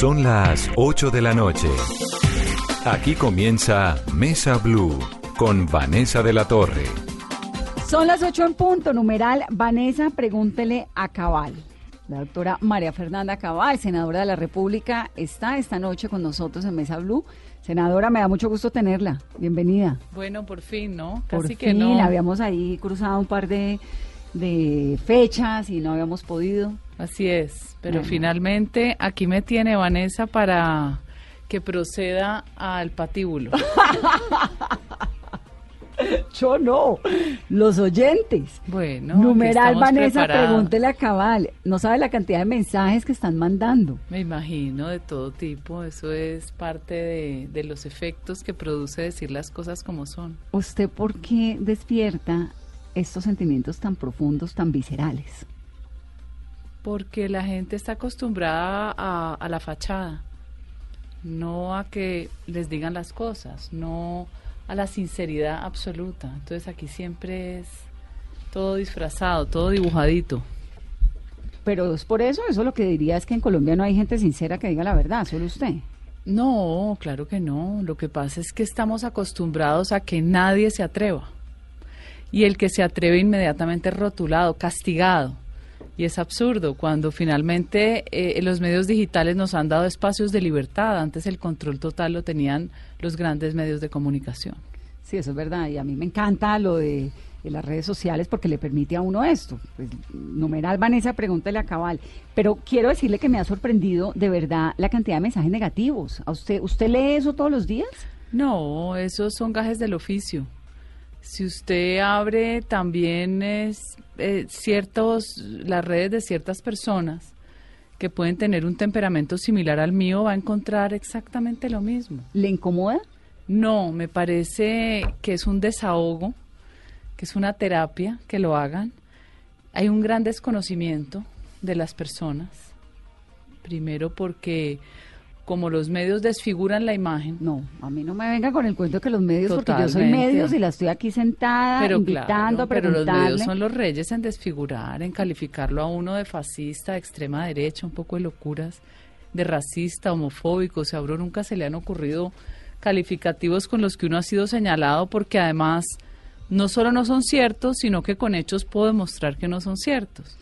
Son las 8 de la noche. Aquí comienza Mesa Blue con Vanessa de la Torre. Son las 8 en punto, numeral Vanessa, pregúntele a Cabal. La doctora María Fernanda Cabal, senadora de la República, está esta noche con nosotros en Mesa Blue. Senadora, me da mucho gusto tenerla. Bienvenida. Bueno, por fin, ¿no? Por Casi fin, que no. habíamos ahí cruzado un par de, de fechas y no habíamos podido. Así es, pero Bueno. finalmente aquí me tiene Vanessa para que proceda al patíbulo. Yo no, los oyentes. Bueno, Numeral Vanessa, preparadas. pregúntele a Cabal. No sabe la cantidad de mensajes que están mandando. Me imagino de todo tipo, eso es parte de, de los efectos que produce decir las cosas como son. ¿Usted por qué despierta estos sentimientos tan profundos, tan viscerales? Porque la gente está acostumbrada a, a la fachada, no a que les digan las cosas, no a la sinceridad absoluta. Entonces aquí siempre es todo disfrazado, todo dibujadito. Pero es por eso, eso lo que diría es que en Colombia no hay gente sincera que diga la verdad, solo usted. No, claro que no. Lo que pasa es que estamos acostumbrados a que nadie se atreva. Y el que se atreve inmediatamente es rotulado, castigado. Y es absurdo cuando finalmente eh, los medios digitales nos han dado espacios de libertad. Antes el control total lo tenían los grandes medios de comunicación. Sí, eso es verdad. Y a mí me encanta lo de, de las redes sociales porque le permite a uno esto. Pues, numeral Vanessa, pregúntele a Cabal. Pero quiero decirle que me ha sorprendido de verdad la cantidad de mensajes negativos. ¿A usted, usted lee eso todos los días? No, esos son gajes del oficio. Si usted abre también es, eh, ciertos las redes de ciertas personas que pueden tener un temperamento similar al mío, va a encontrar exactamente lo mismo. ¿Le incomoda? No, me parece que es un desahogo, que es una terapia, que lo hagan. Hay un gran desconocimiento de las personas. Primero porque como los medios desfiguran la imagen, No, a mí no me venga con el cuento que los medios, porque yo soy medios y la estoy aquí sentada pero invitando claro, a pero los preguntarle. medios son los reyes en desfigurar, en calificarlo a uno de fascista, de extrema derecha, un poco de locuras, de racista, homofóbico. O sea, a uno nunca se le han ocurrido calificativos con los que uno ha sido señalado porque además no solo no son ciertos, sino que con hechos puedo demostrar que no son ciertos.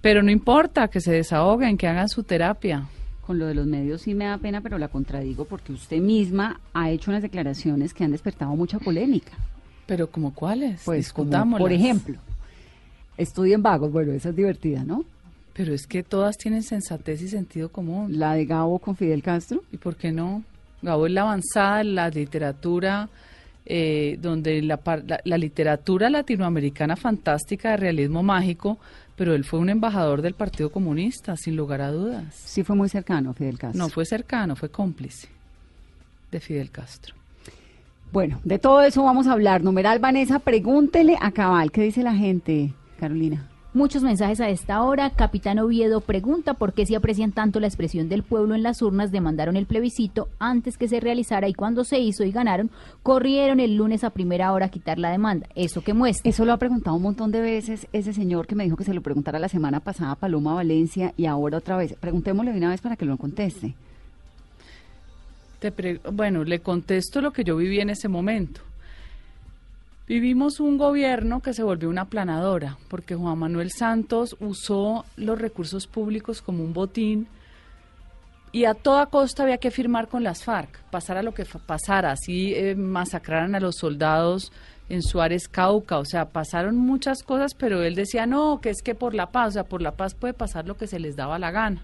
Pero no importa, que se desahoguen, que hagan su terapia. Con lo de los medios sí me da pena, pero la contradigo porque usted misma ha hecho unas declaraciones que han despertado mucha polémica. Pero como cuáles? Pues, como, por ejemplo, estudien vagos, bueno, esa es divertida, ¿no? Pero es que todas tienen sensatez y sentido común. La de Gabo con Fidel Castro. ¿Y por qué no? Gabo es la avanzada en la literatura, eh, donde la, la, la literatura latinoamericana fantástica de realismo mágico, pero él fue un embajador del Partido Comunista, sin lugar a dudas. Sí fue muy cercano Fidel Castro. No fue cercano, fue cómplice de Fidel Castro. Bueno, de todo eso vamos a hablar. Numeral Vanessa, pregúntele a Cabal. ¿Qué dice la gente, Carolina? Muchos mensajes a esta hora. Capitán Oviedo pregunta por qué si aprecian tanto la expresión del pueblo en las urnas, demandaron el plebiscito antes que se realizara y cuando se hizo y ganaron, corrieron el lunes a primera hora a quitar la demanda. ¿Eso que muestra? Eso lo ha preguntado un montón de veces ese señor que me dijo que se lo preguntara la semana pasada a Paloma Valencia y ahora otra vez. Preguntémosle de una vez para que lo conteste. Te pre- bueno, le contesto lo que yo viví en ese momento. Vivimos un gobierno que se volvió una planadora, porque Juan Manuel Santos usó los recursos públicos como un botín y a toda costa había que firmar con las FARC, pasara lo que pasara, así eh, masacraran a los soldados en Suárez, Cauca, o sea, pasaron muchas cosas, pero él decía, no, que es que por la paz, o sea, por la paz puede pasar lo que se les daba la gana.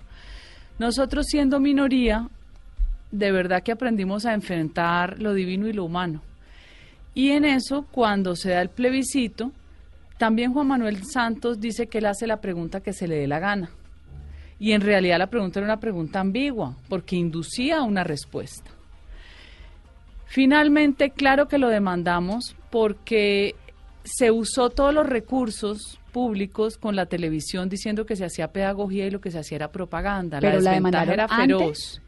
Nosotros siendo minoría, de verdad que aprendimos a enfrentar lo divino y lo humano. Y en eso, cuando se da el plebiscito, también Juan Manuel Santos dice que él hace la pregunta que se le dé la gana. Y en realidad la pregunta era una pregunta ambigua, porque inducía a una respuesta. Finalmente, claro que lo demandamos porque se usó todos los recursos públicos con la televisión diciendo que se hacía pedagogía y lo que se hacía era propaganda. Pero la desventaja era antes. feroz.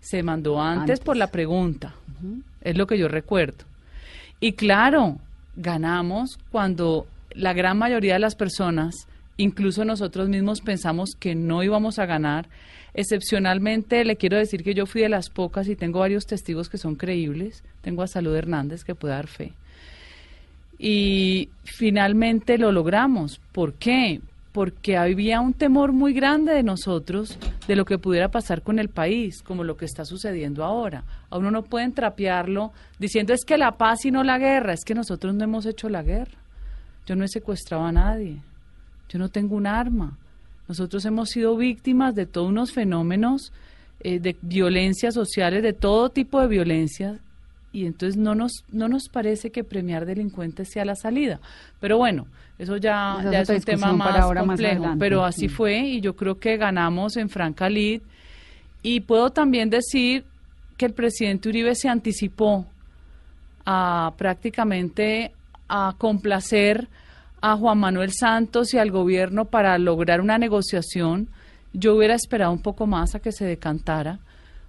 Se mandó antes, Antes. por la pregunta. Es lo que yo recuerdo. Y claro, ganamos cuando la gran mayoría de las personas, incluso nosotros mismos, pensamos que no íbamos a ganar. Excepcionalmente, le quiero decir que yo fui de las pocas y tengo varios testigos que son creíbles. Tengo a Salud Hernández que puede dar fe. Y finalmente lo logramos. ¿Por qué? Porque había un temor muy grande de nosotros de lo que pudiera pasar con el país, como lo que está sucediendo ahora. A uno no pueden trapearlo diciendo es que la paz y no la guerra, es que nosotros no hemos hecho la guerra. Yo no he secuestrado a nadie, yo no tengo un arma. Nosotros hemos sido víctimas de todos unos fenómenos eh, de violencias sociales, de todo tipo de violencia, y entonces no nos, no nos parece que premiar delincuentes sea la salida. Pero bueno, eso ya, ya es un tema más complejo, adelante. pero así Sí. fue y yo creo que ganamos en Franca Lid. Y puedo también decir que el presidente Uribe se anticipó a prácticamente a complacer a Juan Manuel Santos y al gobierno para lograr una negociación. Yo hubiera esperado un poco más a que se decantara.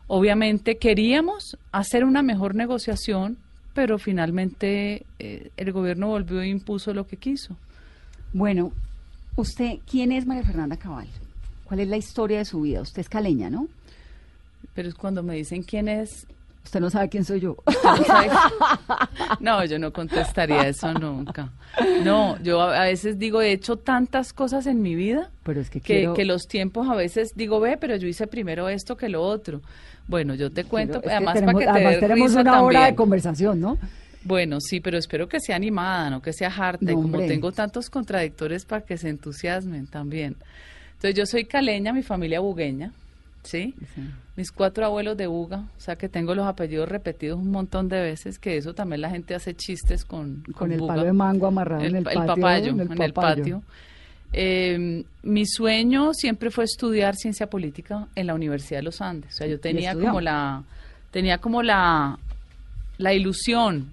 Obviamente queríamos hacer una mejor negociación, pero finalmente eh, el gobierno volvió e impuso lo que quiso. Bueno, usted, ¿quién es María Fernanda Cabal? ¿Cuál es la historia de su vida? Usted es caleña, ¿no? Pero es cuando me dicen quién es, Usted no sabe quién soy yo. ¿No yo no contestaría eso nunca. No, yo a a veces digo, he hecho tantas cosas en mi vida Pero es que que, quiero... que los tiempos a veces digo, ve, pero yo hice primero esto que lo otro. Bueno, yo te cuento, que además tenemos, para que te además dé tenemos risa una hora de también. conversación, ¿no? Bueno, sí, pero espero que sea animada, no que sea harta. No, como tengo tantos contradictores para que se entusiasmen también. Entonces, yo soy caleña, mi familia bugueña, ¿sí? Mis cuatro abuelos de Buga, o sea que tengo los apellidos repetidos un montón de veces, que eso también la gente hace chistes con, Con el Buga. palo de mango amarrado el, en el el patio. papayo, en en el patio. Eh, mi sueño siempre fue estudiar ciencia política en la Universidad de los Andes. O sea, yo tenía como la, tenía como la, la ilusión.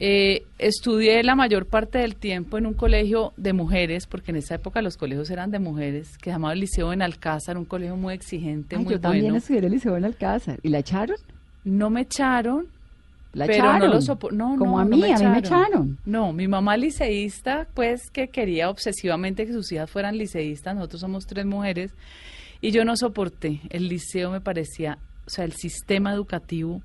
Eh, estudié la mayor parte del tiempo en un colegio de mujeres, porque en esa época los colegios eran de mujeres, que se llamaba el Liceo en Alcázar, un colegio muy exigente, Ay, muy yo también bueno. estudié en el Liceo en Alcázar. ¿Y la echaron? No me echaron, La pero echaron. no lo sopo- no, Como no, a no mí, a mí me echaron. No, mi mamá liceísta, pues que quería obsesivamente que sus hijas fueran liceístas, nosotros somos tres mujeres, y yo no soporté. El liceo me parecía, o sea, el sistema educativo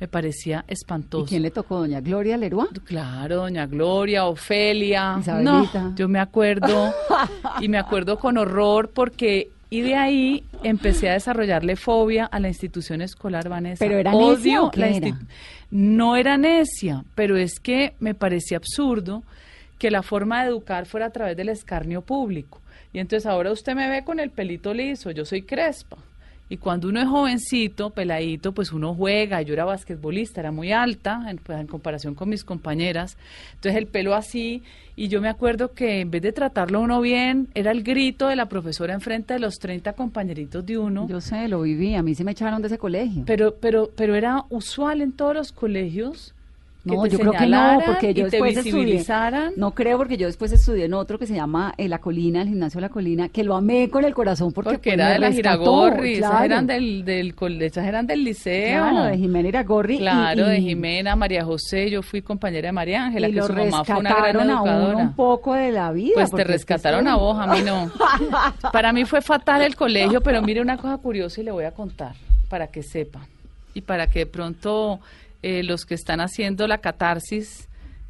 me parecía ¿Y espantoso. quién le tocó? ¿Doña Gloria Leroy? Claro, doña Gloria, Ofelia. Isabelita. No, yo me acuerdo y me acuerdo con horror porque y de ahí empecé a desarrollarle fobia a la institución escolar Vanessa. ¿Pero era Odio necia o qué la era? insti- No era necia, pero es que me parecía absurdo que la forma de educar fuera a través del escarnio público. Y entonces ahora usted me ve con el pelito liso, yo soy crespa. Y cuando uno es jovencito, peladito, pues uno juega. Yo era basquetbolista, era muy alta en, pues, en comparación con mis compañeras. Entonces el pelo así. Y yo me acuerdo que en vez de tratarlo uno bien, era el grito de la profesora enfrente de los 30 compañeritos de uno. Yo sé, lo viví. A mí se me echaron de ese colegio. Pero, pero, pero era usual en todos los colegios. No, yo creo que no, porque yo después estudié. No creo, porque yo después estudié en otro que se llama eh, La Colina, el gimnasio de La Colina, que lo amé con el corazón porque, Porque pues, era de la rescató, Giragorri, esas eran del, del, esas eran del liceo. Claro, de Jimena Iragorri. y- Claro, de Jimena, María José, yo fui compañera de María Ángela, que lo su mamá fue una gran rescataron a uno educadora. un poco de la vida. Pues te porque es que rescataron a vos, a mí no. Para mí fue fatal el colegio, pero mire una cosa curiosa y le voy a contar para que sepa. Y para que de pronto eh, los que están haciendo la catarsis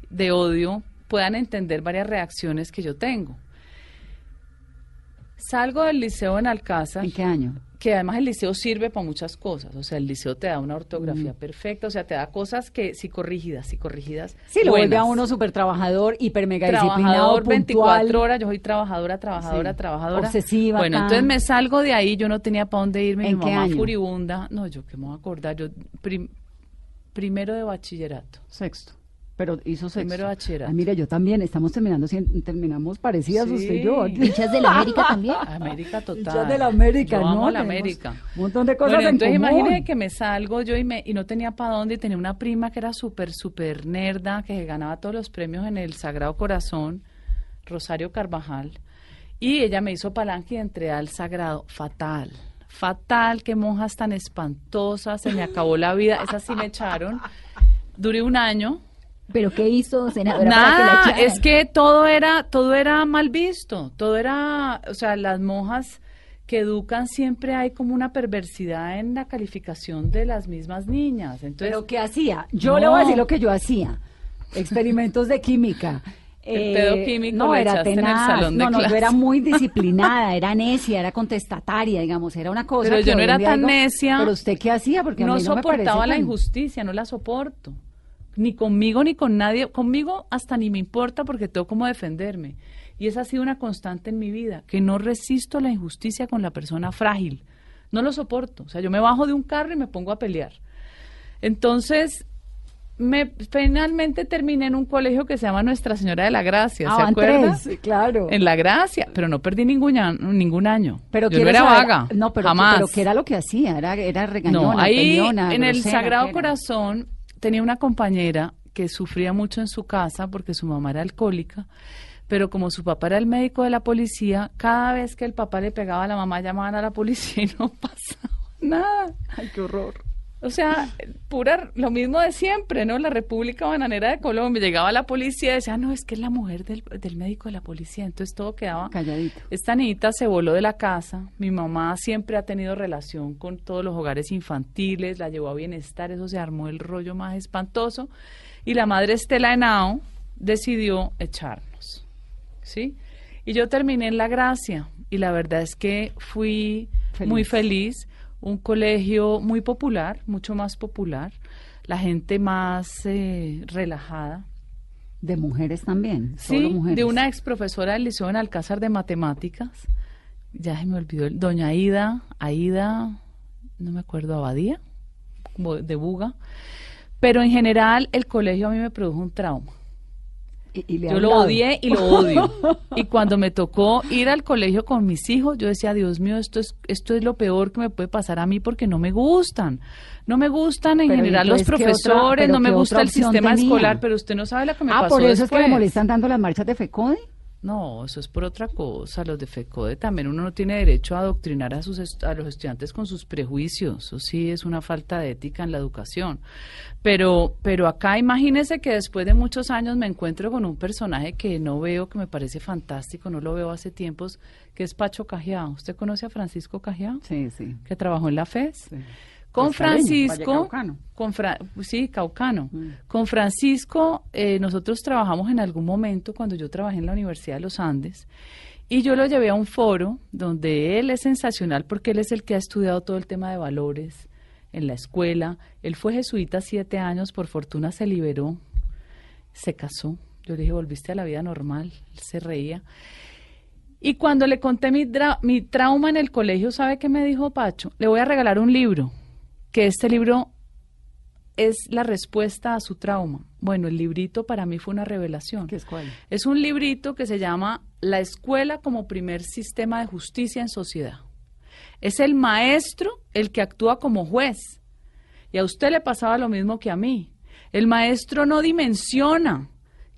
de odio puedan entender varias reacciones que yo tengo. Salgo del liceo en Alcázar ¿En qué año? que además el liceo sirve para muchas cosas, o sea, el liceo te da una ortografía perfecta, o sea, te da cosas que psicorrígidas, psicorrígidas. Sí, lo vuelve a uno súper trabajador, hiper mega disciplinado, trabajador 24 puntual. horas, yo soy trabajadora, trabajadora, Sí. trabajadora. Obsesiva, Bueno, tan- entonces me salgo de ahí, yo no tenía para dónde irme, mi ¿En qué año? furibunda. No, yo qué me voy a acordar, yo prim- primero de bachillerato. Sexto. Pero hizo sexto. Primero bachillerato. Ah, mira, yo también. Estamos terminando, terminamos parecidas Sí. usted y yo. Hinchas de la América también. América total. Hinchas de la América, Yo ¿no? amo la América. un montón de cosas Bueno, en entonces común. imagínate que me salgo yo y me y no tenía para dónde y tenía una prima que era súper súper nerda que ganaba todos los premios en el Sagrado Corazón, Rosario Carvajal, y ella me hizo palanque y entré al Sagrado, fatal. Fatal, qué monjas tan espantosas, se me acabó la vida, esas sí me echaron. Duré un año, ¿Pero qué hizo, senadora, para que la Nada, es que todo era, todo era mal visto, todo era, o sea, las monjas que educan siempre hay como una perversidad en la calificación de las mismas niñas. Entonces, ¿Pero qué hacía? Yo le voy a No. decir lo que yo hacía. Experimentos de química. Eh, El pedo químico no, lo era echaste en el tenaz. salón de no, no, yo era muy disciplinada, era necia, era contestataria, digamos, era una cosa Pero que yo no era tan digo, necia. Pero usted qué hacía? Porque a no mí no me soportaba la tan- injusticia, no la soporto. Ni conmigo ni con nadie. Conmigo hasta ni me importa porque tengo como defenderme. Y esa ha sido una constante en mi vida, que no resisto la injusticia con la persona frágil. No lo soporto. O sea, yo me bajo de un carro y me pongo a pelear. Entonces, me finalmente terminé en un colegio que se llama Nuestra Señora de la Gracia, ¿se Ah, van acuerda? tres, claro. En la Gracia, pero no perdí ningún año. Ningún año. Pero yo no era saber- vaga. No, pero, jamás. pero ¿qué era lo que hacía? Era, era regañona, No, ahí en el Sagrado. Corazón tenía una compañera que sufría mucho en su casa porque su mamá era alcohólica, pero como su papá era el médico de la policía, cada vez que el papá le pegaba a la mamá llamaban a la policía y no pasaba nada. Ay, qué horror. O sea, pura, lo mismo de siempre, ¿no? La República Bananera de Colombia. Llegaba la policía y decía, "Ah, no, es que es la mujer del, del médico de la policía. Entonces todo quedaba Calladito. esta niñita se voló de la casa. Mi mamá siempre ha tenido relación con todos los hogares infantiles, la llevó a bienestar, eso se armó el rollo más espantoso. Y la madre Estela Henao decidió echarnos. ¿Sí? Y yo terminé en La Gracia. Y la verdad es que fui muy feliz. Un colegio muy popular, mucho más popular. La gente más eh, relajada. De mujeres también. Sí, solo mujeres. de una ex profesora del Liceo en Alcázar de Matemáticas. Ya se me olvidó. Doña Aida, Aida, no me acuerdo, Abadía, de Buga. Pero en general el colegio a mí me produjo un trauma. Y- y le Yo lo odié y lo odio. Y cuando me tocó ir al colegio con mis hijos, yo decía, Dios mío, esto es, esto es lo peor que me puede pasar a mí porque no me gustan. No me gustan en Pero general los entonces, ¿qué otra- profesores, no me gusta el sistema tenía? escolar, pero usted no sabe lo que me Ah, pasó por eso es que le molestan tanto las marchas de FECODE. No, eso es por otra cosa. Los de FECODE también uno no tiene derecho a adoctrinar a, sus est- a los estudiantes con sus prejuicios. Eso sí es una falta de ética en la educación. Pero, pero acá imagínese que después de muchos años me encuentro con un personaje que no veo, que me parece fantástico, no lo veo hace tiempos, que es Pacho Cajiao. ¿Usted conoce a Francisco Cajiao? Sí, sí. Que trabajó en la FES. sí. Con Francisco, con Fra- sí, caucano. Mm. Con Francisco, eh, nosotros trabajamos en algún momento cuando yo trabajé en la Universidad de los Andes y yo lo llevé a un foro donde él es sensacional porque él es el que ha estudiado todo el tema de valores en la escuela. Él fue jesuita siete años, por fortuna se liberó, se casó. Yo le dije, volviste a la vida normal. Él se reía. Y cuando le conté mi, mi trauma en el colegio, ¿sabe qué me dijo Pacho? Le voy a regalar un libro, que este libro es la respuesta a su trauma. Bueno, el librito para mí fue una revelación. ¿Qué es cuál? Es un librito que se llama La escuela como primer sistema de justicia en sociedad. Es el maestro el que actúa como juez. Y a usted le pasaba lo mismo que a mí. El maestro no dimensiona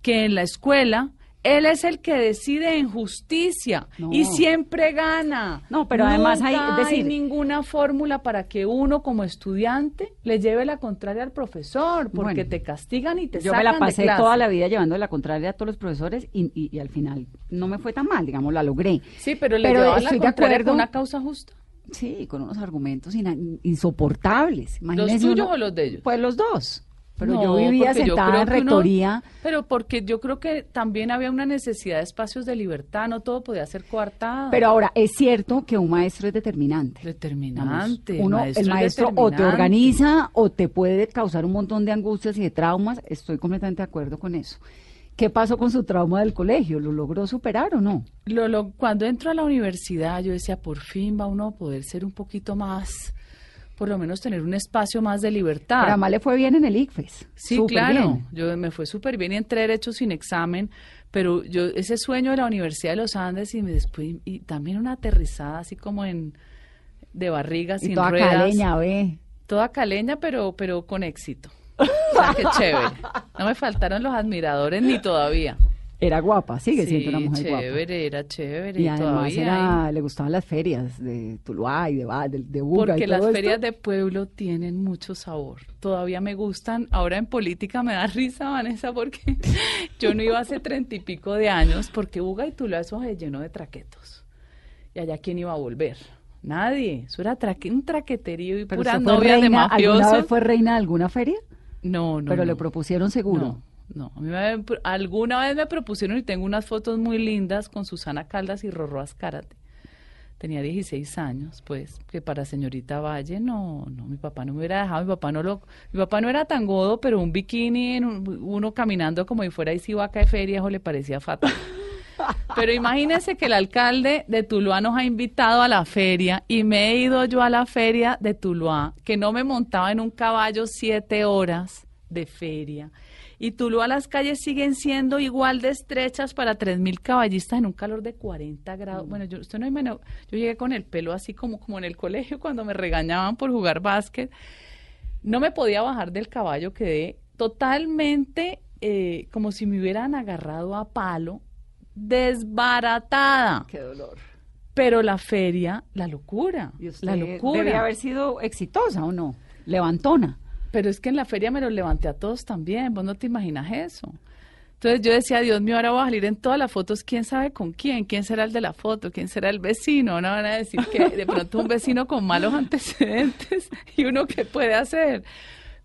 que en la escuela él es el que decide en justicia No. y siempre gana. No, pero además hay- decir- ninguna fórmula para que uno como estudiante le lleve la contraria al profesor, porque Bueno. te castigan y te Yo me sacan la de pasé clase. toda la vida llevando la contraria a todos los profesores y, y- y al final no me fue tan mal, digamos, la logré. Sí, pero le Pero la contraria con una causa justa. Sí, con unos argumentos insoportables. ¿Los tuyos uno- o los de ellos? Pues los dos. Pero No, yo vivía yo sentada creo en uno- rectoría. Pero porque yo creo que también había una necesidad de espacios de libertad, no todo podía ser coartado. Pero ahora, es cierto que un maestro es determinante. determinante. Digamos, uno, maestro el es maestro o te organiza o te puede causar un montón de angustias y de traumas. Estoy completamente de acuerdo con eso. ¿Qué pasó con su trauma del colegio? ¿Lo logró superar o no? Lo- lo- cuando entro a la universidad, yo decía, por fin va uno a poder ser un poquito más, por lo menos tener un espacio más de libertad. Pero además le fue bien en el ICFES. Sí, Súper claro. bien. Yo me fue súper bien y entré derecho sin examen, pero yo ese sueño de la Universidad de los Andes y me después y también una aterrizada así como en de barriga Y sin toda ruedas. caleña, ve. Toda caleña, pero pero con éxito. O sea, qué chévere. No me faltaron los admiradores ni todavía. Era guapa, sigue siendo una Sí, mujer guapa. chévere, era chévere. Y además era, hay. le gustaban las ferias de Tuluá y de, de, de Buga Porque y las todo esto. ferias de pueblo tienen mucho sabor. Todavía me gustan. Ahora en política me da risa, Vanessa, porque yo no iba hace treinta y pico de años, porque Buga y Tuluá eso se llenó de traquetos. Y allá quién iba a volver. Nadie. Eso era traque, un traqueterío y Pero fue novias de reina- ¿Alguna mafiosos. vez fue reina de alguna feria? No, no. Pero le no. propusieron seguro. No, no. A mí me- alguna vez me propusieron y tengo unas fotos muy lindas con Susana Caldas y Rorro Azcárate. Tenía 16 años, pues, que para señorita Valle, no, no, mi papá no me hubiera dejado, mi papá no lo, mi papá no era tan godo, pero un bikini, en un- uno caminando como si fuera Isivaca de feria, eso le parecía fatal. Pero imagínese que el alcalde de Tuluá nos ha invitado a la feria y me he ido yo a la feria de Tuluá, que no me montaba en un caballo siete horas de feria. Y Tuluá las calles siguen siendo igual de estrechas para tres mil caballistas en un calor de 40 grados. Bueno, yo, usted no yo llegué con el pelo así como, como en el colegio cuando me regañaban por jugar básquet. No me podía bajar del caballo, quedé totalmente eh, como si me hubieran agarrado a palo, desbaratada. Qué dolor. Pero la feria, la locura, Y usted la locura. debe haber sido exitosa o no, levantona. Pero es que en la feria me los levanté a todos también, vos no te imaginas eso. Entonces yo decía, Dios mío, ahora voy a salir en todas las fotos, quién sabe con quién, quién será el de la foto, quién será el vecino, no van a decir que de pronto un vecino con malos antecedentes y uno qué puede hacer.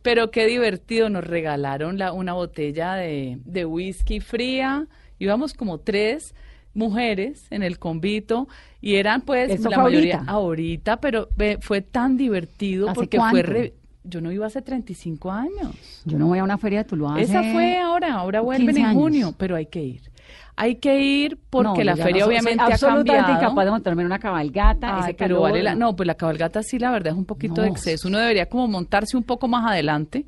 Pero qué divertido, nos regalaron la, una botella de, de whisky fría, íbamos como tres mujeres en el convito y eran pues ¿Eso la mayoría ahorita? ahorita, pero ve, fue tan divertido ¿Hace porque fue re- yo no iba hace 35 años. Yo no voy a una feria de Tuluá. Esa fue ahora, ahora vuelven 15 en junio, pero hay que ir. Hay que ir porque No, la feria no obviamente soy ha absolutamente cambiado. incapaz de montarme en una cabalgata. Ay, ese pero calor. vale la, no, pues la cabalgata sí, la verdad es un poquito No. de exceso. Uno debería como montarse un poco más adelante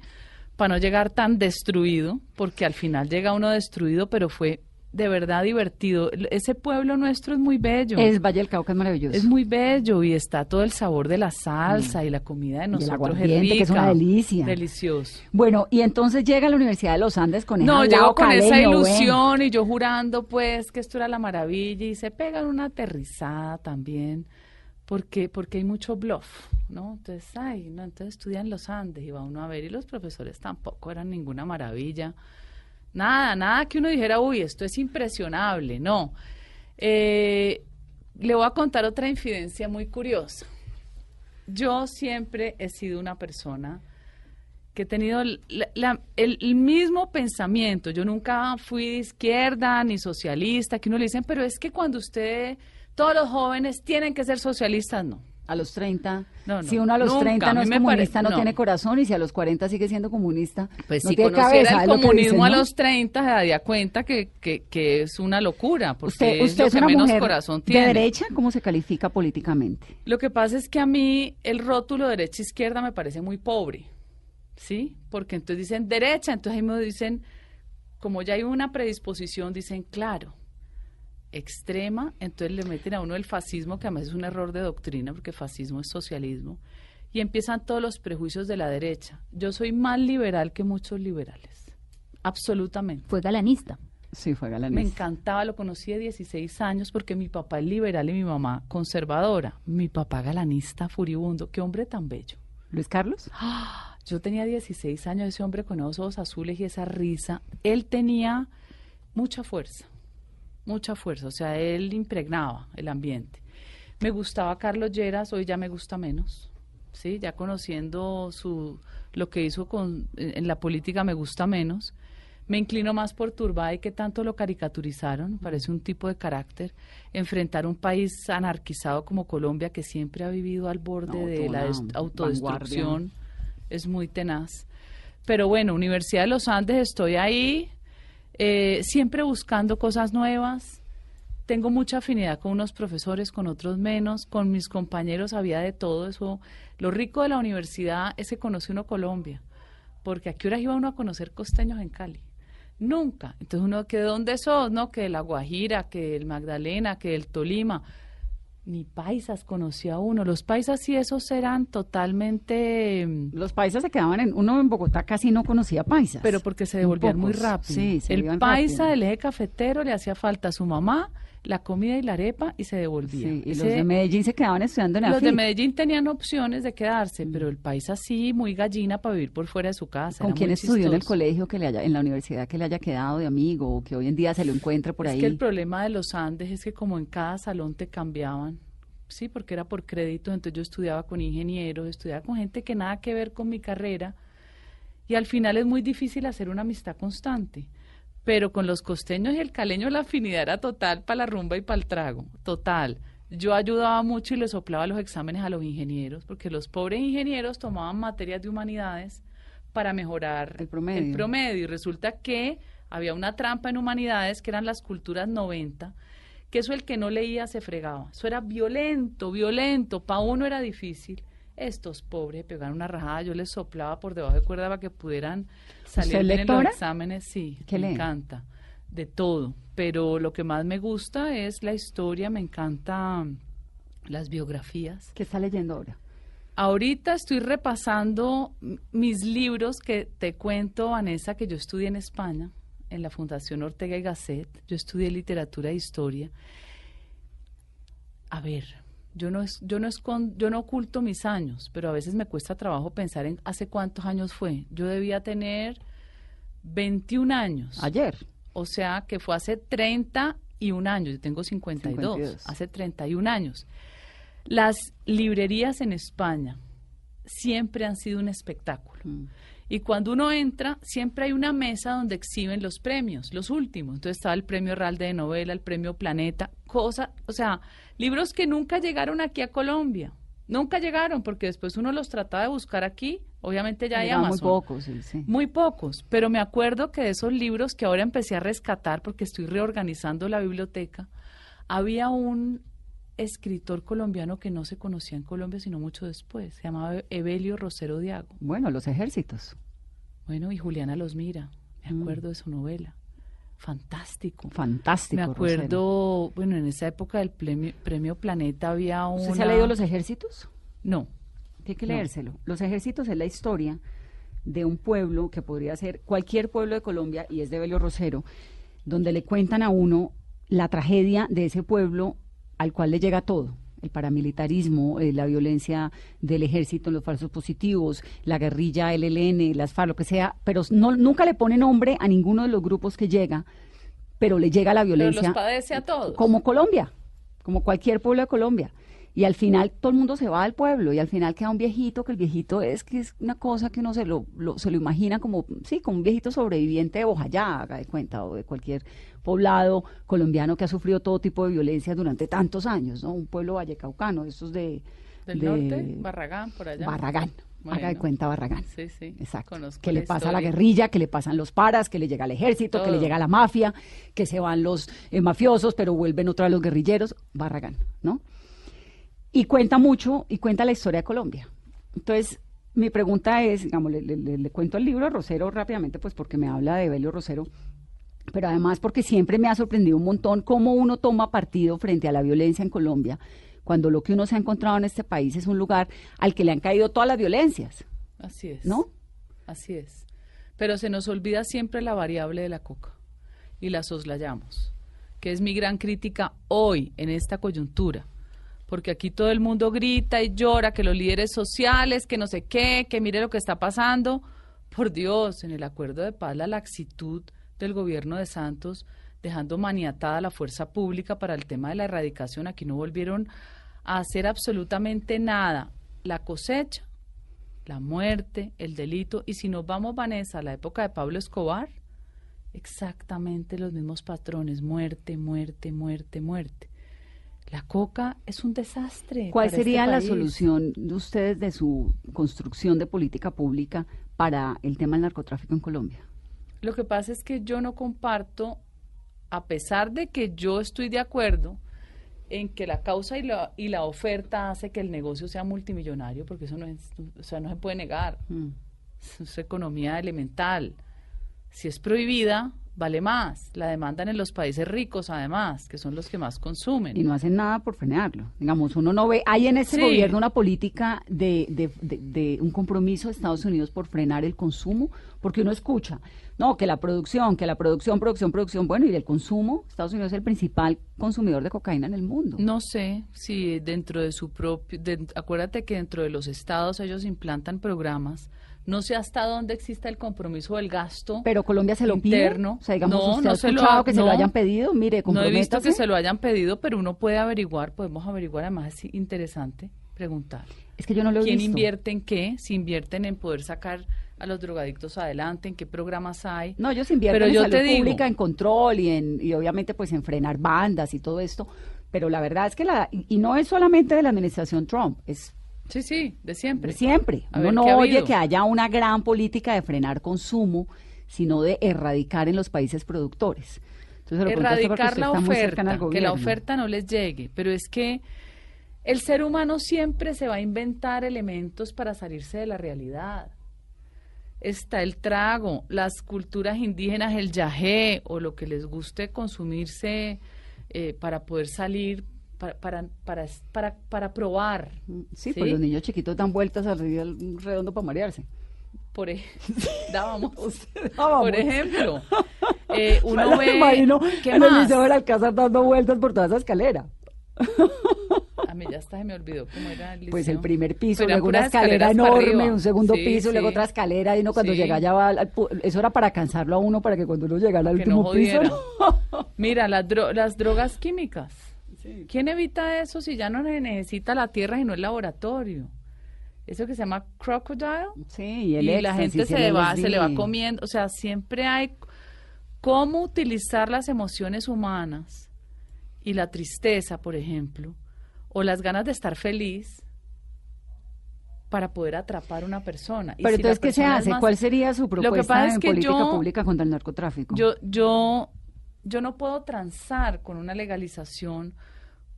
para no llegar tan destruido, porque al final llega uno destruido, pero fue de verdad divertido. El- Ese pueblo nuestro es muy bello. Es Valle del Cauca, es maravilloso. Es muy bello y está todo el sabor de la salsa y la comida de el nosotros es aguardiente, que es una delicia. Delicioso. Bueno, y entonces llega a la Universidad de los Andes con No, lado con esa ven. ilusión y yo jurando pues que esto era la maravilla y se pegan una aterrizada también porque porque hay mucho bluff, ¿no? Entonces, ay, no, entonces estudian los Andes y va uno a ver y los profesores tampoco eran ninguna maravilla. Nada, nada que uno dijera, uy, esto es impresionable, no. Eh, le voy a contar otra infidencia muy curiosa. Yo siempre he sido una persona que he tenido la- el, el mismo pensamiento. Yo nunca fui de izquierda ni socialista, que uno le dicen, pero es que cuando usted, todos los jóvenes tienen que ser socialistas, no. A los 30. No, no, si uno a los nunca, 30 a no es pare- comunista, no, no. tiene corazón, y si a los 40 sigue siendo comunista, Pues no si tiene conociera cabeza. el comunismo dicen, a los 30, se daría cuenta que, que, que es una locura, porque Usted, es usted lo es que una menos mujer corazón de tiene. derecha, ¿cómo se califica políticamente? Lo que pasa es que a mí el rótulo derecha-izquierda me parece muy pobre, ¿sí? Porque entonces dicen derecha, entonces ahí me dicen, como ya hay una predisposición, dicen, claro, extrema, entonces le meten a uno el fascismo, que además es un error de doctrina, porque fascismo es socialismo, y empiezan todos los prejuicios de la derecha. Yo soy más liberal que muchos liberales, absolutamente. Fue galanista. Sí, fue Me galanista. encantaba, lo conocí de 16 años porque mi papá es liberal y mi mamá conservadora. Mi papá galanista, furibundo. Qué hombre tan bello. ¿Luis Carlos? Yo tenía 16 años, ese hombre con esos ojos azules y esa risa. Él tenía mucha fuerza, mucha fuerza. O sea, él impregnaba el ambiente. Me gustaba Carlos Lleras, hoy ya me gusta menos. Sí, ya conociendo su lo que hizo con en la política me gusta menos. Me inclino más por Turbay, que tanto lo caricaturizaron, parece un tipo de carácter. Enfrentar un país anarquizado como Colombia, que siempre ha vivido al borde No, de la autodestrucción, vanguardia. es muy tenaz. Pero bueno, Universidad de los Andes, estoy ahí, eh, siempre buscando cosas nuevas. Tengo mucha afinidad con unos profesores, con otros menos, con mis compañeros había de todo eso. Lo rico de la universidad es que conoce uno Colombia, porque a qué horas iba uno a conocer costeños en Cali. Nunca. Entonces uno, que de dónde sos? No, que de La Guajira, que del Magdalena, que del Tolima. Ni paisas conocía uno. Los paisas sí esos eran totalmente... mm, Los paisas se quedaban en. Uno en Bogotá casi no conocía paisas. Pero porque se devolvían muy rápido. Sí, se El paisa del eje cafetero le hacía falta a su mamá, la comida y la arepa y se devolvía. Sí, y los de Medellín se quedaban estudiando en la los de. Medellín tenían opciones de quedarse, pero el paisa sí, muy gallina para vivir por fuera de su casa. ¿Con quién estudió en el colegio que le haya, en la universidad que le haya quedado de amigo o que hoy en día se lo encuentre por es ahí? que el problema de los Andes es que como en cada salón te cambiaban, sí, porque era por crédito, entonces yo estudiaba con ingenieros, estudiaba con gente que nada que ver con mi carrera, y al final es muy difícil hacer una amistad constante. Pero con los costeños y el caleño la afinidad era total para la rumba y para el trago, total. Yo ayudaba mucho y le soplaba los exámenes a los ingenieros, porque los pobres ingenieros tomaban materias de humanidades para mejorar El promedio. el promedio. Y resulta que había una trampa en humanidades que eran las culturas 90, que eso el que no leía se fregaba. Eso era violento, violento. Para uno era difícil. Estos pobres pegaron una rajada, yo les soplaba por debajo de cuerda para que pudieran salir ¿Usted bien en lectora? los exámenes. Sí, ¿Qué me encanta. De todo. Pero lo que más me gusta es la historia, me encanta las biografías. ¿Qué está leyendo ahora? Ahorita estoy repasando mis libros que te cuento, Vanessa, que yo estudié en España, en la Fundación Ortega y Gasset. Yo estudié literatura e historia. A ver, yo no, es, yo, no escon- yo no oculto mis años, pero a veces me cuesta trabajo pensar en hace cuántos años fue. Yo debía tener 21 años. Ayer. O sea, que fue hace 31 años. Yo tengo 52. 52. Hace 31 años. Las librerías en España siempre han sido un espectáculo. Mm. Y cuando uno entra, siempre hay una mesa donde exhiben los premios, los últimos. Entonces estaba el premio Ralde de novela, el premio Planeta, cosa, o sea, libros que nunca llegaron aquí a Colombia. Nunca llegaron, porque después uno los trataba de buscar aquí. Obviamente ya hay Amazon. muy pocos, sí, sí. Muy pocos, pero me acuerdo que de esos libros que ahora empecé a rescatar porque estoy reorganizando la biblioteca, había un escritor colombiano que no se conocía en Colombia sino mucho después, se llamaba Evelio Rosero Diago. Bueno, los ejércitos. Bueno, y Juliana los mira, me Mm. acuerdo de su novela. Fantástico. Fantástico. me Rosero. acuerdo, bueno, en esa época del premio, premio Planeta había un. ¿Usted se ha leído Los Ejércitos? No. Tiene que No. leérselo. Los Ejércitos es la historia de un pueblo que podría ser cualquier pueblo de Colombia y es de Belio Rosero, donde le cuentan a uno la tragedia de ese pueblo al cual le llega todo. El paramilitarismo, eh, la violencia del ejército, los falsos positivos, la guerrilla, el ELN, las FARC, lo que sea, pero no, nunca le pone nombre a ninguno de los grupos que llega, pero le llega la Pero violencia los padece a todos. como Colombia, como cualquier pueblo de Colombia. Y al final todo el mundo se va al pueblo y al final queda un viejito, que el viejito es que es una cosa que uno se lo, lo- se lo imagina como, sí, como un viejito sobreviviente de Bojayá, haga de cuenta, o de cualquier poblado colombiano que ha sufrido todo tipo de violencia durante tantos años, ¿no? Un pueblo vallecaucano, estos de... Del de norte, Barragán, por allá. Barragán, haga de cuenta Barragán. Sí, sí. Exacto. Que le pasa a la guerrilla, que le pasan los paras, que le llega al ejército, que le llega a la mafia, que se van los eh, mafiosos, pero vuelven otra vez los guerrilleros. Barragán, ¿no? Y cuenta mucho, y cuenta la historia de Colombia. Entonces, mi pregunta es, digamos, le, le- cuento el libro de Rosero rápidamente, pues porque me habla de Belio Rosero, pero además porque siempre me ha sorprendido un montón cómo uno toma partido frente a la violencia en Colombia, cuando lo que uno se ha encontrado en este país es un lugar al que le han caído todas las violencias, Así es. ¿no? Así es. Pero se nos olvida siempre la variable de la coca y la soslayamos, que es mi gran crítica hoy en esta coyuntura. Porque aquí todo el mundo grita y llora que los líderes sociales, que no sé qué, que mire lo que está pasando. Por Dios, en el acuerdo de paz, la laxitud del gobierno de Santos, dejando maniatada la fuerza pública para el tema de la erradicación, aquí no volvieron a hacer absolutamente nada. La cosecha la muerte, el delito. Y si nos vamos, Vanessa, a la época de Pablo Escobar, exactamente los mismos patrones, muerte, muerte, muerte, muerte. La coca es un desastre. ¿Cuál para este sería la solución de ustedes de su construcción de política pública para el tema del narcotráfico en Colombia? Lo que pasa es que yo no comparto, a pesar de que yo estoy de acuerdo en que la causa y la, y la oferta hace que el negocio sea multimillonario, porque eso no es, o sea, no se puede negar. Mm. es economía elemental. Si es prohibida, vale más. La demandan en los países ricos, además, que son los que más consumen. Y no hacen nada por frenarlo. Digamos, uno no ve, hay en este Sí. gobierno una política de, de, de- de un compromiso de Estados Unidos por frenar el consumo, porque uno escucha, no, que la producción, que la producción, producción, producción, bueno, y el consumo, Estados Unidos es el principal consumidor de cocaína en el mundo. No sé si dentro de su propio, acuérdate que dentro de los estados ellos implantan programas. No sé hasta dónde exista el compromiso del gasto Pero Colombia se lo pide. interno. O sea, digamos, No, usted no ha se lo ha- que se lo hayan pedido, mire, No he visto que se lo hayan pedido, pero uno puede averiguar, podemos averiguar, además es interesante preguntar. Es que yo no lo he ¿Quién visto. invierte en qué? Si invierten en poder sacar a los drogadictos adelante, en qué programas hay. No, ellos invierten Pero en yo salud te digo- pública, en control y, en, y obviamente pues en frenar bandas y todo esto. Pero la verdad es que la, y, y no es solamente de la administración Trump, es Sí, sí, de siempre. de siempre. A Uno ver, no ¿qué ha oye habido? que haya una gran política de frenar consumo, sino de erradicar en los países productores. Entonces, erradicar la oferta, que la oferta no les llegue, pero es que el ser humano siempre se va a inventar elementos para salirse de la realidad. Está el trago, las culturas indígenas, el yagé o lo que les guste consumirse eh, para poder salir, para, para, para, para, para probar. Sí, pues los niños chiquitos dan vueltas del redondo para marearse. Por ej- dábamos. Dábamos. Por ejemplo, eh, uno lo ve. imagino ¿Qué en el? Liceo del Alcázar dando vueltas por toda esa escalera. A mí ya hasta se me olvidó cómo era el Pues el liceo. primer piso, eran luego una escalera enorme, un segundo Sí, piso, luego sí. otra escalera, y uno cuando Sí. llega ya va al eso era para cansarlo a uno para que cuando uno llegara al que no último piso. jodiera. ¿no? Mira, las, dro- las drogas químicas. ¿Quién evita eso si ya no necesita la tierra y no el laboratorio? Eso que se llama crocodile. Sí, y el y la gente se le, va, se le va comiendo. O sea, siempre hay cómo utilizar las emociones humanas y la tristeza, por ejemplo, o las ganas de estar feliz para poder atrapar a una persona. Y Pero si entonces, ¿qué se hace? más- ¿Cuál sería su que propuesta es en que política yo- pública contra el narcotráfico? Yo, yo, yo no puedo transar con una legalización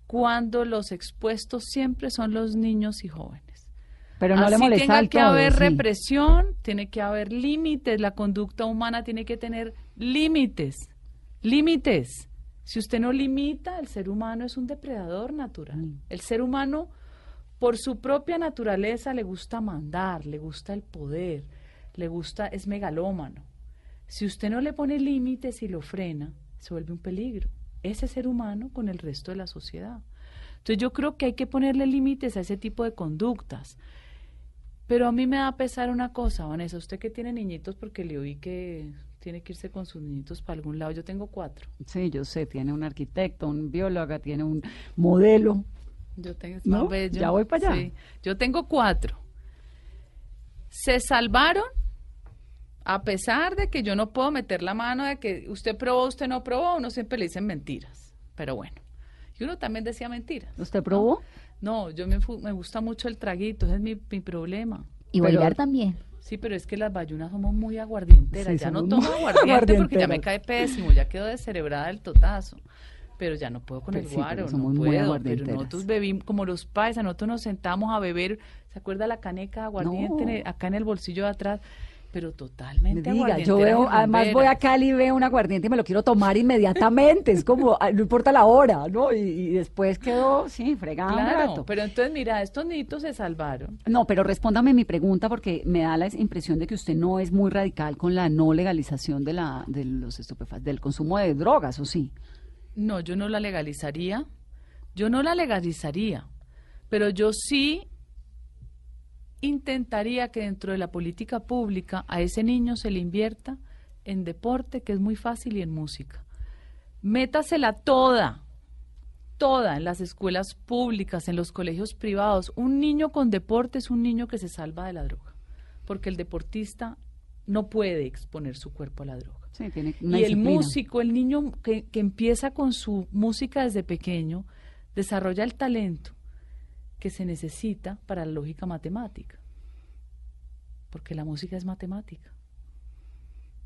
cuando los expuestos siempre son los niños y jóvenes. Pero no le molesta tenga al que todo, haber sí. represión, tiene que haber límites, la conducta humana tiene que tener límites, límites. Si usted no limita, el ser humano es un depredador natural. Mm. El ser humano, por su propia naturaleza, le gusta mandar, le gusta el poder, le gusta, es megalómano. Si usted no le pone límites y lo frena, se vuelve un peligro. Ese ser humano con el resto de la sociedad. Entonces yo creo que hay que ponerle límites a ese tipo de conductas. Pero a mí me da pesar una cosa, Vanessa, usted que tiene niñitos, porque le oí que tiene que irse con sus niñitos para algún lado. Yo tengo cuatro. Sí, yo sé, tiene un arquitecto, un bióloga, tiene un modelo. Yo tengo. Ya voy para allá. Sí. Yo tengo cuatro. Se salvaron a pesar de que yo no puedo meter la mano de que usted probó, usted no probó, uno siempre le dicen mentiras. Pero bueno. Y uno también decía mentiras. ¿Usted probó? No, yo me, me gusta mucho el traguito, ese es mi, mi problema. Y Pero- bailar también. Sí, pero es que las bayunas somos muy aguardienteras. Sí, ya no tomo aguardiente porque ya me cae pésimo, ya quedo descerebrada del totazo. Pero ya no puedo con Pues el sí, guaro, no puedo. Pero nosotros bebimos, como los paisas, nosotros nos sentamos a beber, ¿se acuerda la caneca de aguardiente No. acá en el bolsillo de atrás? Pero Me totalmente diga, yo veo, además voy a. Cali, veo un aguardiente y me lo quiero tomar inmediatamente. Es como, ah, no importa la hora, ¿no? Y, y después quedó, sí, fregado Claro, pero entonces mira, estos niñitos se salvaron. No, pero respóndame mi pregunta porque me da la impresión de que usted no es muy radical con la no legalización de la de los estupefacientes, del consumo de drogas, ¿o sí? No, yo no la legalizaría. Yo no la legalizaría. Pero yo sí intentaría que dentro de la política pública a ese niño se le invierta en deporte, que es muy fácil, y en música. Métasela toda, toda en las escuelas públicas, en los colegios privados. Un niño con deporte es un niño que se salva de la droga, porque el deportista no puede exponer su cuerpo a la droga. Sí, tiene una Y el músico, el niño que, que empieza con su música desde pequeño, desarrolla el talento que se necesita para la lógica matemática. Porque la música es matemática.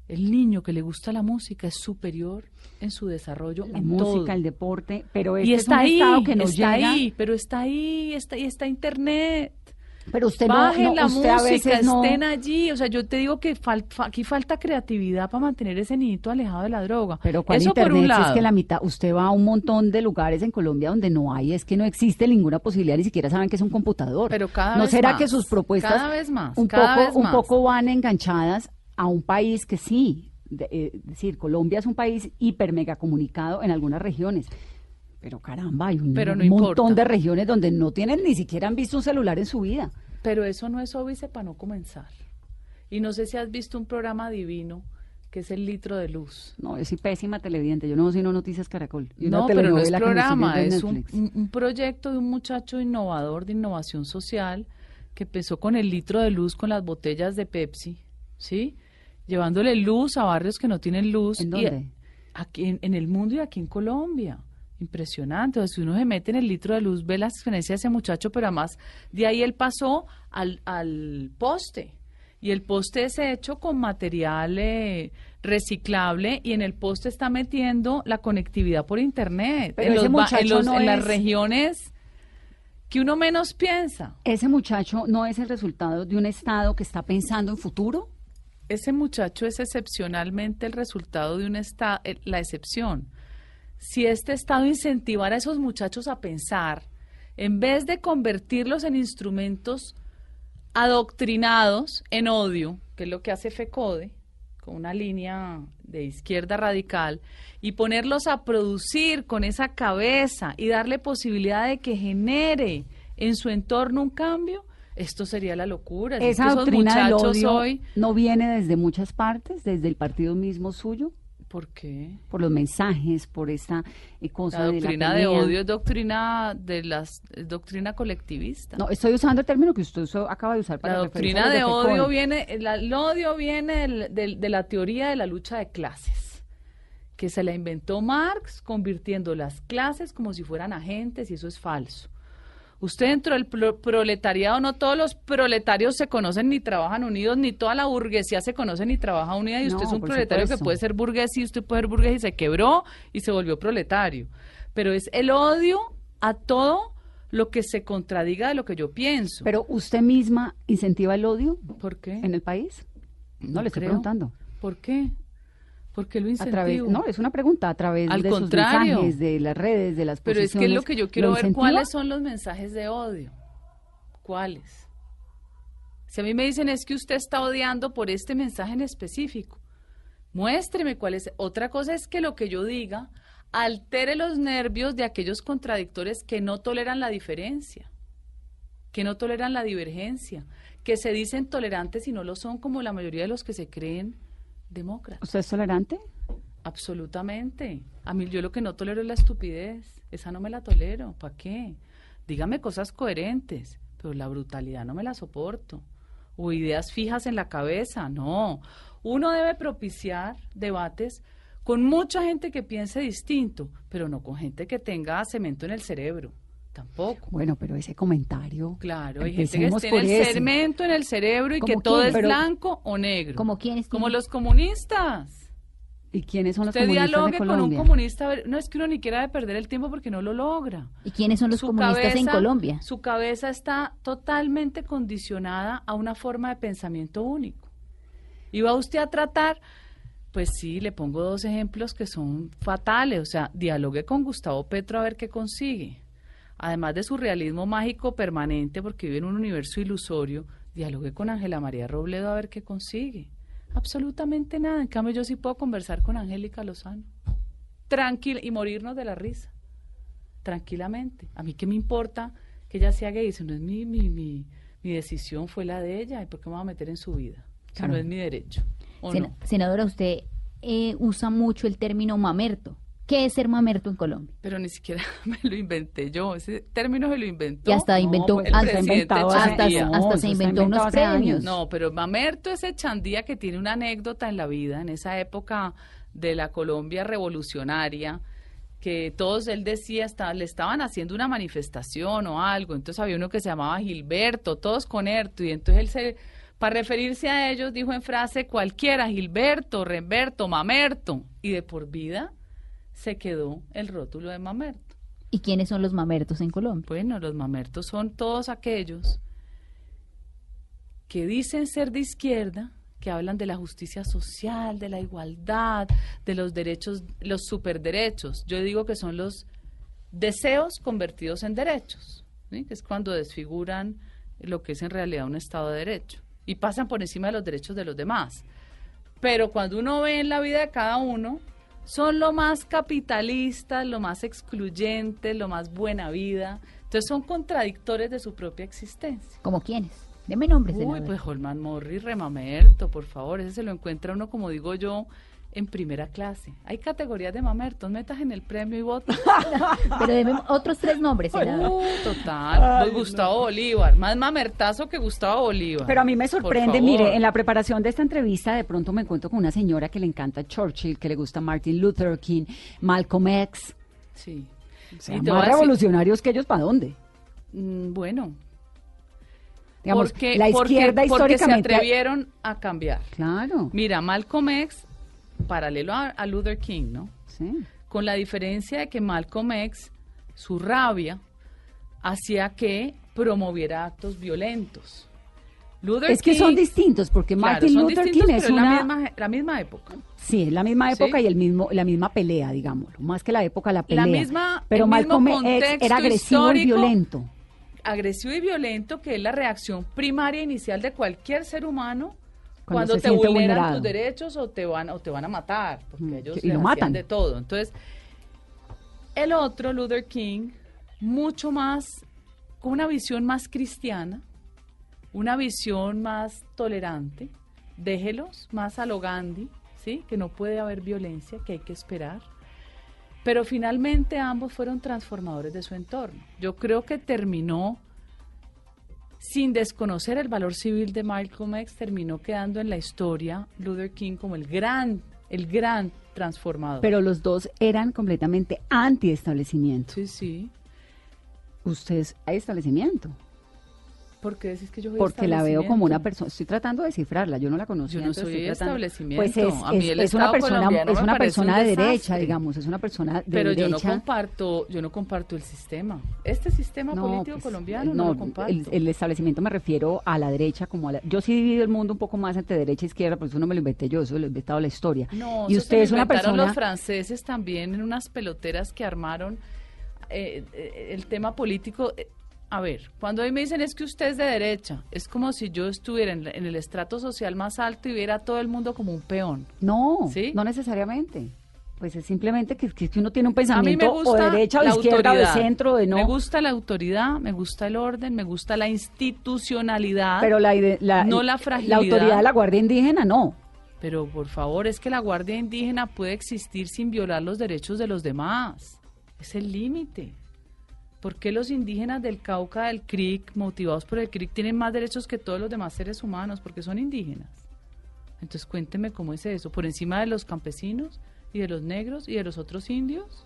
El niño que le gusta la música es superior en su desarrollo la en música, todo. el deporte, pero este y es está un ahí, que no está llega. ahí, pero está ahí, está, y está internet. Pero usted no, Bajen no, la usted a música, veces no. estén allí. O sea, yo te digo que fal- fa- aquí falta creatividad para mantener ese niñito alejado de la droga. Pero ¿cuál Eso internet? por un Si lado. Es que la mitad, usted va a un montón de lugares en Colombia donde no hay, es que no existe ninguna posibilidad, ni siquiera saben que es un computador. Pero cada ¿No vez será más, que sus propuestas cada vez más, un cada poco, vez un poco van enganchadas a un país que sí, de- eh, decir, Colombia es un país hiper mega comunicado en algunas regiones. Pero caramba, hay un Pero no montón importa. de regiones donde no tienen ni siquiera han visto un celular en su vida. Pero eso no es óbice para no comenzar. Y no sé si has visto un programa divino que es el litro de luz. No, es pésima televidente. Yo no sino Noticias Caracol. no, pero no es programa, es un, un, proyecto de un muchacho innovador de innovación social que empezó con el litro de luz con las botellas de Pepsi, ¿sí? Llevándole luz a barrios que no tienen luz. ¿En dónde? aquí en, el mundo y aquí en Colombia. Impresionante. O sea, si uno se mete en el litro de luz, ve la experiencia de ese muchacho, pero además de ahí él pasó al, al poste. Y el poste es hecho con material eh, reciclable y en el poste está metiendo la conectividad por internet. Pero en, ese muchacho no en las regiones que uno menos piensa. ¿Ese muchacho no es el resultado de un Estado que está pensando en futuro? ese muchacho es excepcionalmente el resultado de un estado, eh, la excepción. Si este Estado incentivara a esos muchachos a pensar, en vez de convertirlos en instrumentos adoctrinados en odio, que es lo que hace FECODE, con una línea de izquierda radical, y ponerlos a producir con esa cabeza y darle posibilidad de que genere en su entorno un cambio, esto sería la locura. Esa doctrina del odio hoy... no viene desde muchas partes, desde el partido mismo suyo. ¿Por qué? Por los mensajes, por esta eh, cosa la doctrina de, odio doctrina de las doctrina colectivista. No, estoy usando el término que usted acaba de usar para la doctrina de odio viene el odio viene de la teoría de la lucha de clases que se la inventó Marx convirtiendo las clases como si fueran agentes y eso es falso. Usted dentro del proletariado, no todos los proletarios se conocen ni trabajan unidos, ni toda la burguesía se conoce ni trabaja unida, y usted es un proletario que puede ser burgués y usted puede ser burgués y se quebró y se volvió proletario. Pero es el odio a todo lo que se contradiga de lo que yo pienso. Pero usted misma incentiva el odio. ¿Por qué? En el país. No, le estoy preguntando. ¿Por qué? Porque lo incentivo? no, es una pregunta a través de sus mensajes, de las redes, de las Pero es que lo que yo quiero ver, ¿cuáles son los mensajes de odio? ¿Cuáles? Si a mí me dicen es que usted está odiando por este mensaje en específico, muéstreme cuál es. Otra cosa es que lo que yo diga altere los nervios de aquellos contradictores que no toleran la diferencia, que no toleran la divergencia, que se dicen tolerantes y no lo son como la mayoría de los que se creen demócrata. ¿Usted es tolerante? Absolutamente. A mí yo lo que no tolero es la estupidez. Esa no me la tolero. ¿Para qué? Dígame cosas coherentes, pero la brutalidad no me la soporto. O ideas fijas en la cabeza, no. Uno debe propiciar debates con mucha gente que piense distinto, pero no con gente que tenga cemento en el cerebro. Tampoco. Bueno, pero ese comentario. Claro, hay gente que tiene el cemento en el cerebro y que todo es blanco o negro. ¿Como quiénes? Como los comunistas. ¿Y quiénes son los Usted comunistas dialogue con un comunista. No es que uno ni quiera de perder el tiempo porque no lo logra. ¿Y quiénes son los comunistas en Colombia? Su cabeza está totalmente condicionada a una forma de pensamiento único. Y va usted a tratar, pues sí, le pongo dos ejemplos que son fatales. O sea, dialogue con Gustavo Petro a ver qué consigue además de su realismo mágico permanente, porque vive en un universo ilusorio, dialogue con Ángela María Robledo a ver qué consigue. Absolutamente nada. En cambio, yo sí puedo conversar con Angélica Lozano. Tranquila y morirnos de la risa. Tranquilamente. A mí qué me importa que ella sea gay. Si no es mi, mi, mi, mi decisión, fue la de ella. ¿Y por qué me voy a meter en su vida? No es mi derecho. Senadora, usted eh, usa mucho el término mamerto. ¿Qué es ser mamerto en Colombia? Pero ni siquiera me lo inventé yo, ese término se lo inventó. Y hasta inventó, pues, hasta, hasta, se inventó unos premios. No, pero mamerto es Chandía que tiene una anécdota en la vida, en esa época de la Colombia revolucionaria, que todos él decía estaba, le estaban haciendo una manifestación o algo, entonces había uno que se llamaba Gilberto, todos con Erto, y entonces él se, para referirse a ellos dijo en frase cualquiera, Gilberto, Remberto, Mamerto, y de por vida se quedó el rótulo de mamerto. ¿Y quiénes son los mamertos en Colombia? Bueno, los mamertos son todos aquellos que dicen ser de izquierda, que hablan de la justicia social, de la igualdad, de los derechos, los superderechos. Yo digo que son los deseos convertidos en derechos, que es cuando desfiguran lo que es en realidad un Estado de Derecho y pasan por encima de los derechos de los demás. Pero cuando uno ve en la vida de cada uno, son lo más capitalistas, lo más excluyentes, lo más buena vida. Entonces son contradictores de su propia existencia. ¿Como quiénes? Deme nombres, Uy, pues Holman Morris, Remamerto, por favor, ese se lo encuentra uno, como digo yo, en primera clase. Hay categorías de mamertos, metas en el premio y vota. Pero deme otros tres nombres. Uh, total. Pues Gustavo Bolívar, más mamertazo que Gustavo Bolívar. Pero a mí me sorprende, mire, en la preparación de esta entrevista de pronto me encuentro con una señora que le encanta Churchill, que le gusta Martin Luther King, Malcolm X. Sí. O sea, más revolucionarios que ellos, ¿para dónde? Mm, Bueno, Digamos, porque, la porque- izquierda porque se históricamente... atrevieron a cambiar. Claro, Mira, Malcolm X, paralelo a, a Luther King, ¿no? sí. Con la diferencia de que Malcolm X, su rabia, hacía que promoviera actos violentos. Luther Es que son distintos, porque claro, Martin son Luther King es una... la misma, la misma época. Sí, es la misma época Sí. y el mismo, la misma pelea, digámoslo. Más que la época, la pelea. La misma- Pero el mismo Malcolm X era agresivo y violento. Agresivo y violento, que es la reacción primaria inicial de cualquier ser humano Cuando cuando, te vulneran vulnerado. tus derechos o te van o te van a matar, porque Mm, ellos y lo matan. de todo. Entonces, el otro Luther King mucho más con una visión más cristiana, una visión más tolerante. Déjelos más a lo Gandhi, ¿sí? Que no puede haber violencia, que hay que esperar. Pero finalmente ambos fueron transformadores de su entorno. Yo creo que terminó sin desconocer el valor civil de Malcolm X, terminó quedando en la historia Luther King como el gran, el gran transformador. Pero los dos eran completamente anti-establecimiento. sí, sí. Usted es establecimiento. ¿Por qué decís que yo soy Porque la veo como una persona. Estoy tratando de descifrarla. Yo no la conocía. Yo no soy establecimiento. Pues es, A mí es- el es una persona, es una persona un de derecha, digamos. Es una persona de Pero yo no derecha. comparto, yo no comparto el sistema. Este sistema político pues, colombiano no, lo comparto. El, el establecimiento me refiero a la derecha como a la... Yo sí divido el mundo un poco más entre derecha e izquierda, por eso no me lo inventé yo, eso lo he inventado la historia. No, y eso usted es una inventaron persona... los franceses también en unas peloteras que armaron eh, eh, el tema político. eh, a ver, cuando hoy me dicen es que usted es de derecha, es como si yo estuviera en, la- en el estrato social más alto y viera a todo el mundo como un peón. No, ¿Sí? no necesariamente. Pues es simplemente que, que uno tiene un A mí pensamiento me gusta o de derecha o de la izquierda o de centro, de no. Me gusta la autoridad, me gusta el orden, me gusta la institucionalidad. pero la, la, no la La fragilidad. autoridad de la Guardia Indígena no. Pero por favor, es que la Guardia Indígena puede existir sin violar los derechos de los demás. Es el límite. ¿Por qué los indígenas del Cauca, del CRIC, motivados por el CRIC, tienen más derechos que todos los demás seres humanos? Porque son indígenas. Entonces cuénteme cómo es eso. ¿Por encima de los campesinos y de los negros y de los otros indios?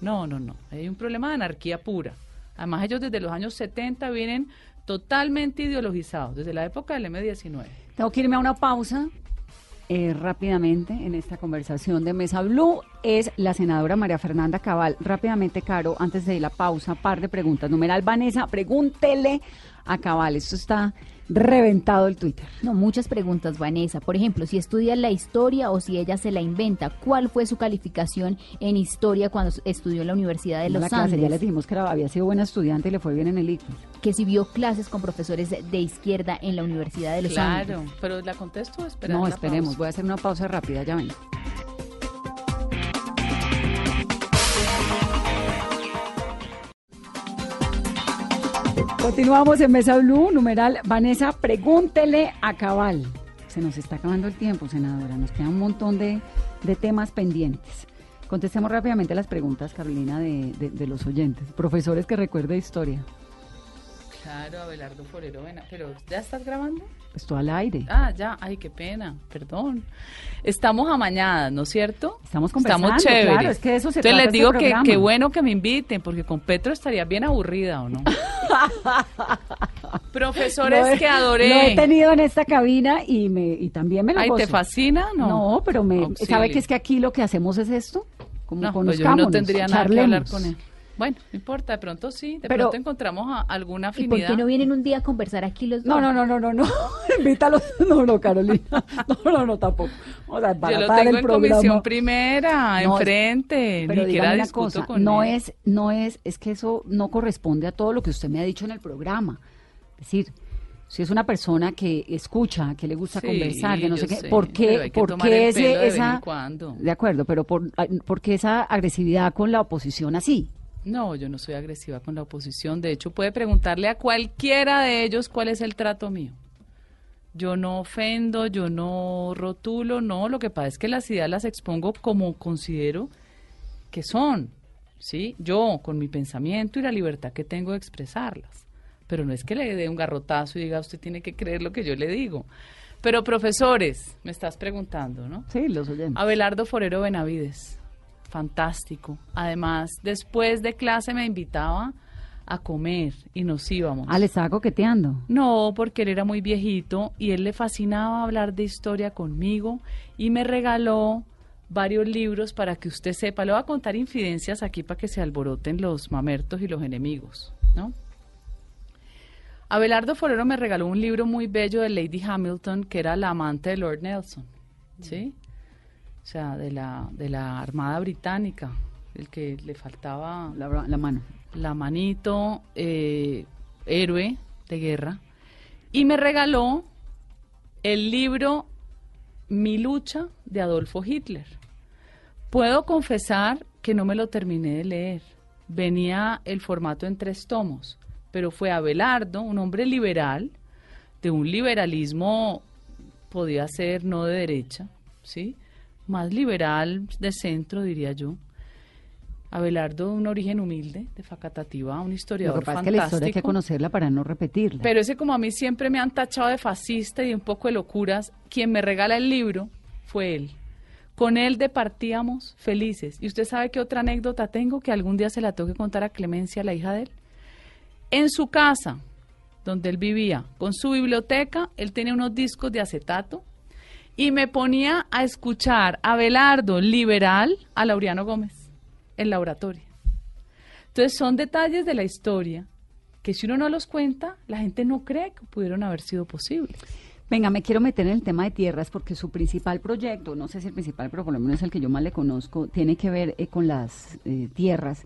No, no, no. Hay un problema de anarquía pura. Además, ellos desde los años 70 vienen totalmente ideologizados, desde la época del M19. Tengo que irme a una pausa eh, rápidamente en esta conversación de Mesa Blue. Es la senadora María Fernanda Cabal. Rápidamente, Caro, antes de la pausa, par de preguntas. Numeral Vanessa, pregúntele a Cabal. Esto está reventado el Twitter. No, muchas preguntas, Vanessa. Por ejemplo, si estudia la historia o si ella se la inventa, ¿cuál fue su calificación en historia cuando estudió en la Universidad de Los la clase, ya Andes? les dijimos que era- había sido buena estudiante y le fue bien en el ICFES. Que si vio clases con profesores de, izquierda en la Universidad de Los Andes. Claro, pero la contesto o esperar No, esperemos. pausa? Voy a hacer una pausa rápida, ya ven. Continuamos en Mesa Blue, numeral Vanessa, pregúntele a Cabal. Se nos está acabando el tiempo, senadora. Nos queda un montón de, de temas pendientes. Contestemos rápidamente las preguntas, Carolina, de, de- de los oyentes. Profesores que recuerde historia. Claro, Abelardo Forero, ven, pero ¿ya estás grabando? Esto al aire. Ah, ya, ay, qué pena, perdón. Estamos amañadas, ¿no es cierto? Estamos conversando, Estamos chéveres. claro, es que eso se Entonces trata les este digo que qué bueno que me inviten, porque con Petro estaría bien aburrida, ¿o no? Profesores he- que adoré. Lo he tenido en esta cabina y me y también me lo Ay, ¿te fascina? No. No, pero me Auxilio. sabe que es que aquí lo que hacemos es esto, como No, pues yo no tendría nada que hablar con él. Bueno, no importa, de pronto sí, de Pero- pronto encontramos a- alguna ¿Y afinidad. por qué no vienen un día a conversar aquí los dos? No, no, no, no, no, no. Invítalos. No, no, Carolina. No, no, no, tampoco. Vamos a Yo lo tengo el en programa. comisiera primera, No, enfrente, Pero ni siquiera discuto cosa, con no él. es, no es, es que eso no corresponde a todo lo que usted me ha dicho en el programa. Es decir, si es una persona que escucha, que le gusta Sí, conversar, que no sé qué, sé, ¿por qué, por qué ese, de vez esa, de acuerdo, pero por, ¿por qué esa agresividad con la oposición así? No, yo no soy agresiva con la oposición. De hecho, puede preguntarle a cualquiera de ellos cuál es el trato mío. Yo no ofendo, yo no rotulo, no. Lo que pasa es que las ideas las expongo como considero que son, ¿sí? Yo, con mi pensamiento y la libertad que tengo de expresarlas. Pero no es que le dé un garrotazo y diga, usted tiene que creer lo que yo le digo. Pero profesores, me estás preguntando, ¿no? Sí, los oyentes. Abelardo Forero Benavides, fantástico. Además, después de clase me invitaba a comer y nos íbamos. Ah, le estaba coqueteando. No, porque él era muy viejito y él le fascinaba hablar de historia conmigo y me regaló varios libros para que usted sepa. Le voy a contar infidencias aquí para que se alboroten los mamertos y los enemigos, ¿no? Abelardo Forero me regaló un libro muy bello de Lady Hamilton, que era la amante de Lord Nelson, ¿sí? O sea, de la, de la Armada Británica, el que le faltaba La, mano. la manito, eh, héroe de guerra, y me regaló el libro Mi lucha de Adolfo Hitler. Puedo confesar que no me lo terminé de leer. Venía el formato en tres tomos, pero fue Abelardo, un hombre liberal, de un liberalismo, podía ser no de derecha, ¿sí? Más liberal de centro, diría yo. Abelardo, un origen humilde, de Facatativá, un Lo historiador que pasa es que la historia hay que fantástico. conocerla para no repetirla. Pero ese como a mí siempre me han tachado de fascista y un poco de locuras, quien me regala el libro fue él. Con él departíamos felices. ¿Y usted sabe qué otra anécdota tengo que algún día se la tengo que contar a Clemencia, la hija de él? En su casa, donde él vivía, con su biblioteca, él tenía unos discos de acetato y me ponía a escuchar a Belardo liberal a Laureano Gómez en la oratoria. Entonces son detalles de la historia que si uno no los cuenta, la gente no cree que pudieron haber sido posibles. Venga, me quiero meter en el tema de tierras porque su principal proyecto, no sé si el principal, pero por lo menos el que yo más le conozco, tiene que ver eh, con las eh, tierras.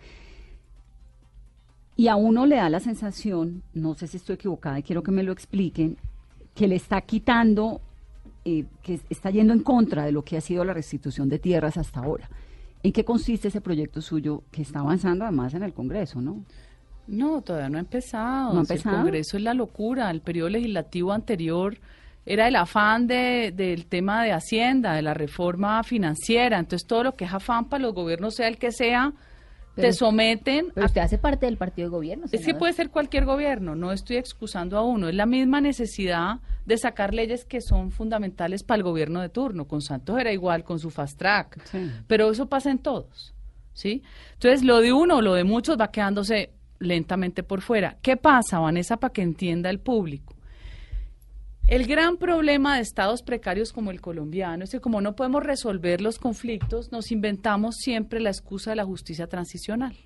Y a uno le da la sensación, no sé si estoy equivocada y quiero que me lo expliquen, que le está quitando, eh, que está yendo en contra de lo que ha sido la restitución de tierras hasta ahora. ¿En qué consiste ese proyecto suyo que está avanzando además en el Congreso, no? No, todavía no ha empezado. ¿No ha Si empezado? El Congreso es la locura. El periodo legislativo anterior era el afán de, del tema de Hacienda, de la reforma financiera. Entonces, todo lo que es afán para los gobiernos, sea el que sea, Pero- te someten Pero a usted hace parte del partido de gobierno. Es que puede ser cualquier gobierno, no estoy excusando a uno, es la misma necesidad de sacar leyes que son fundamentales para el gobierno de turno. Con Santos era igual, con su fast track, Sí. pero eso pasa en todos, ¿sí? Entonces, lo de uno o lo de muchos va quedándose lentamente por fuera. ¿Qué pasa, Vanessa, para que entienda el público? El gran problema de estados precarios como el colombiano es que como no podemos resolver los conflictos, nos inventamos siempre la excusa de la justicia transicional,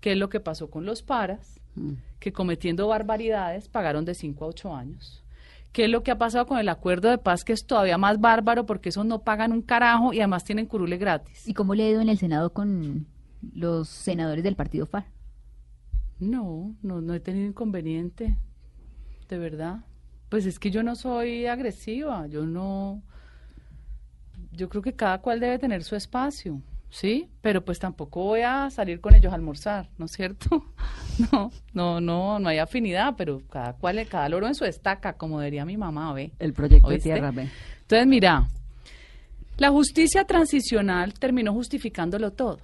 que es lo que pasó con los paras, Mm. que cometiendo barbaridades pagaron de 5 a 8 años. ¿Qué es lo que ha pasado con el acuerdo de paz, que es todavía más bárbaro porque esos no pagan un carajo y además tienen curule gratis? ¿Y cómo le ha ido en el Senado con los senadores del partido FAR? No, no, no he tenido inconveniente, de verdad. Pues es que yo no soy agresiva, yo no... Yo creo que cada cual debe tener su espacio, ¿sí? Pero pues tampoco voy a salir con ellos a almorzar, ¿no es cierto? No, no, no, no hay afinidad, pero cada cual, cada loro en su estaca, como diría mi mamá, ¿ve? El proyecto ¿Oíste? de tierras, ve. Entonces, mira, la justicia transicional terminó justificándolo todo.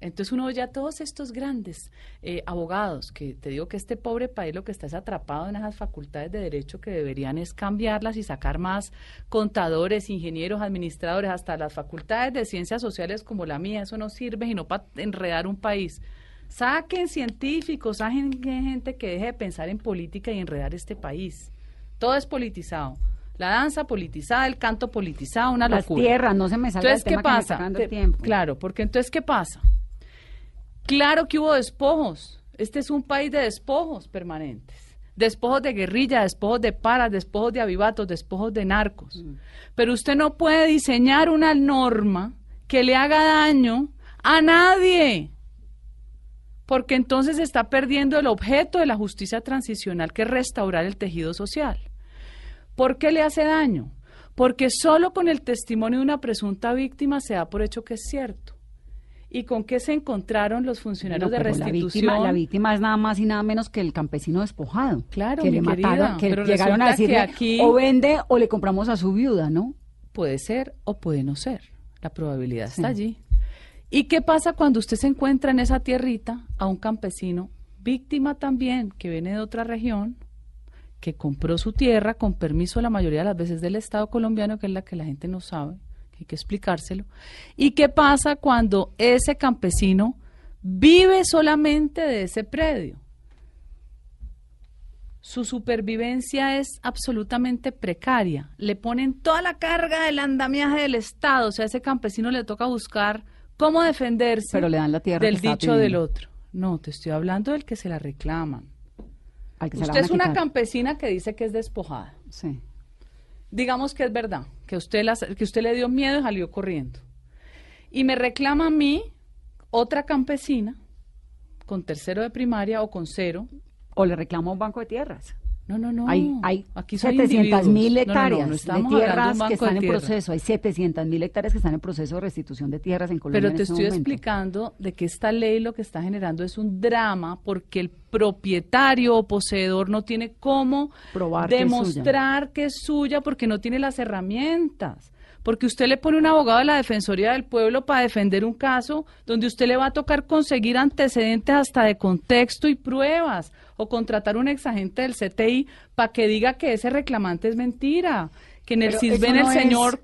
Entonces uno oye a todos estos grandes eh, abogados, que te digo que este pobre país lo que está es atrapado en esas facultades de derecho que deberían es cambiarlas y sacar más contadores, ingenieros, administradores, hasta las facultades de ciencias sociales como la mía, eso no sirve sino para enredar un país. Saquen científicos, saquen gente que deje de pensar en política y enredar este país. Todo es politizado. La danza politizada, el canto politizado, una Las locura. tierras, no se me salga Entonces, ¿qué tema que me está pasa? Te- tiempo. Claro, porque entonces, ¿qué pasa? Claro que hubo despojos. Este es un país de despojos permanentes. Despojos de guerrilla, despojos de paras, despojos de avivatos, despojos de narcos. Pero usted no puede diseñar una norma que le haga daño a nadie. Porque entonces está perdiendo el objeto de la justicia transicional, que es restaurar el tejido social. ¿Por qué le hace daño? Porque solo con el testimonio de una presunta víctima se da por hecho que es cierto. ¿Y con qué se encontraron los funcionarios No, de restitución? La víctima, la víctima es nada más y nada menos que el campesino despojado. Claro, que mi le querida, mataron, que pero llegaron a que decirle aquí- o vende o le compramos a su viuda, ¿no? Puede ser o puede no ser. La probabilidad Sí. está allí. ¿Y qué pasa cuando usted se encuentra en esa tierrita a un campesino, víctima también, que viene de otra región, que compró su tierra con permiso la mayoría de las veces del Estado colombiano, que es la que la gente no sabe, hay que explicárselo? ¿Y qué pasa cuando ese campesino vive solamente de ese predio? su supervivencia es absolutamente precaria. Le ponen toda la carga del andamiaje del Estado. O sea, a ese campesino le toca buscar cómo defenderse Pero le dan la tierra del dicho del otro. No, te estoy hablando del que se la reclaman. Al que se la Usted es una campesina que dice que es despojada. Sí. Digamos que es verdad, que usted, las- que usted le dio miedo y salió corriendo. Y me reclama a mí otra campesina con tercero de primaria o con cero. O le reclama un banco de tierras. No, no, no. Hay, hay Aquí son 700 mil individuos. No, no, hectáreas de tierras que están en tierra. proceso. Hay 700 mil hectáreas que están en proceso de restitución de tierras en Colombia. Pero en te este estoy momento. explicando de que esta ley lo que está generando es un drama porque el propietario o poseedor no tiene cómo Probar que es demostrar que es suya porque no tiene las herramientas. Porque usted le pone un abogado de la Defensoría del Pueblo para defender un caso donde usted le va a tocar conseguir antecedentes hasta de contexto y pruebas o contratar un exagente del CTI para que diga que ese reclamante es mentira, que en el CISBEN eso el es- señor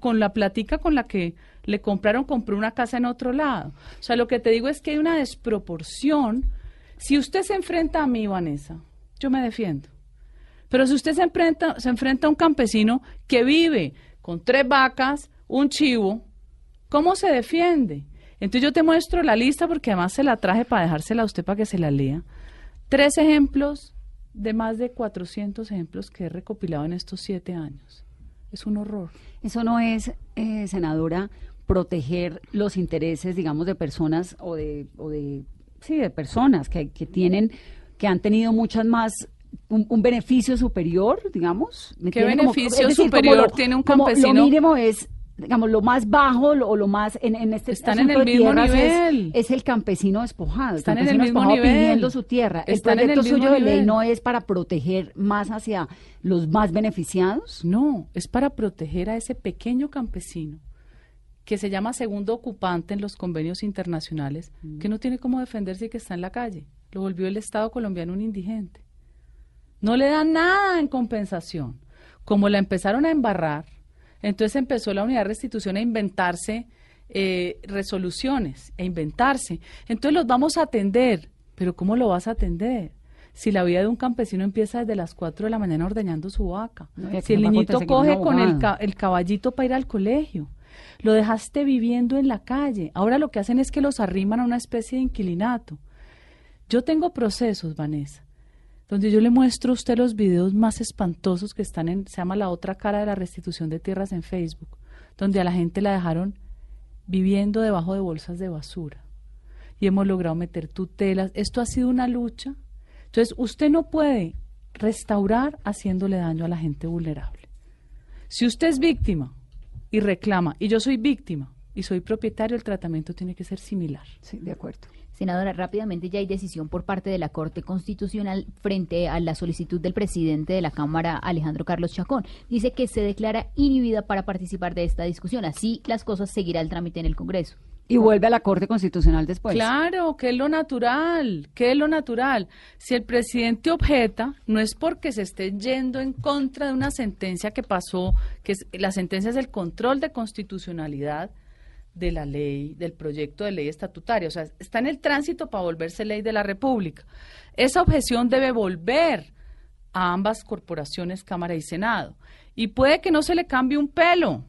con la platica con la que le compraron, compró una casa en otro lado. O sea, lo que te digo es que hay una desproporción. Si usted se enfrenta a mí, Vanessa, yo me defiendo. Pero si usted se enfrenta, se enfrenta a un campesino que vive con tres vacas, un chivo, ¿cómo se defiende? Entonces yo te muestro la lista porque además se la traje para dejársela a usted para que se la lea. Tres ejemplos de más de 400 ejemplos que he recopilado en estos siete años. Es un horror. Eso no es, eh, senadora, proteger los intereses, digamos, de personas o de, o de sí, de personas que, que tienen, que han tenido muchas más, un, un beneficio superior, digamos. ¿me ¿Qué? Como- beneficio decir, superior lo- tiene un como campesino? Lo mínimo es digamos, lo más bajo o lo más en, en este Están en el mismo es- nivel. Es, el campesino despojado. El Están en el mismo nivel. pidiendo su tierra. Están el en el proyecto mismo suyo de ley no es para proteger más hacia los más beneficiados. No, es para proteger a ese pequeño campesino que se llama segundo ocupante en los convenios internacionales, que no tiene cómo defenderse y que está en la calle. Lo volvió el Estado colombiano un indigente. No le dan nada en compensación. Como la empezaron a embarrar, entonces empezó la unidad de restitución a inventarse eh, resoluciones, a inventarse. Entonces los vamos a atender, pero ¿cómo lo vas a atender? Si la vida de un campesino empieza desde las 4 de la mañana ordeñando su vaca, No, si el niñito coge con el, el caballito para ir al colegio, lo dejaste viviendo en la calle. Ahora lo que hacen es que los arriman a una especie de inquilinato. Yo tengo procesos, Vanessa, donde yo le muestro a usted los videos más espantosos que están en, se llama la otra cara de la restitución de tierras en Facebook, donde a la gente la dejaron viviendo debajo de bolsas de basura. Y hemos logrado meter tutelas. Esto ha sido una lucha. Entonces, usted no puede restaurar haciéndole daño a la gente vulnerable. Si usted es víctima y reclama, y yo soy víctima y soy propietario, el tratamiento tiene que ser similar. Sí, de acuerdo. Senadora, rápidamente ya hay decisión por parte de la Corte Constitucional frente a la solicitud del presidente de la Cámara, Alejandro Carlos Chacón. Dice que se declara inhibida para participar de esta discusión. Así las cosas seguirá el trámite en el Congreso. Y vuelve a la Corte Constitucional después. Claro, que es lo natural, que es lo natural. Si el presidente objeta, no es porque se esté yendo en contra de una sentencia que pasó, que es, la sentencia es el control de constitucionalidad de la ley, del proyecto de ley estatutaria. O sea, está en el tránsito para volverse ley de la República. Esa objeción debe volver a ambas corporaciones, Cámara y Senado. Y puede que no se le cambie un pelo.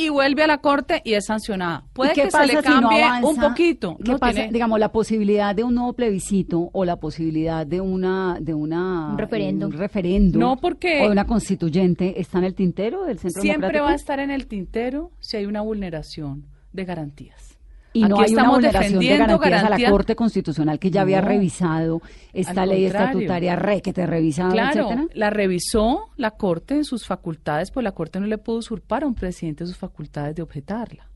Y vuelve a la Corte y es sancionada. Puede ¿Y qué que se le si no cambie un poquito. ¿Qué no pasa? tiene- Digamos, la posibilidad de un nuevo plebiscito o la posibilidad de una de una Un referendo. un referendo No, porque- o de una constituyente está en el tintero del centro siempre democrático? va a estar en el tintero si hay una vulneración de garantías. Y no hay una vulneración de garantías a la Corte Constitucional que ya había No. revisado esta ley contrario. estatutaria re que te revisado, Claro, etcétera. la revisó la Corte en sus facultades, pues la Corte no le pudo usurpar a un presidente sus facultades de objetarla.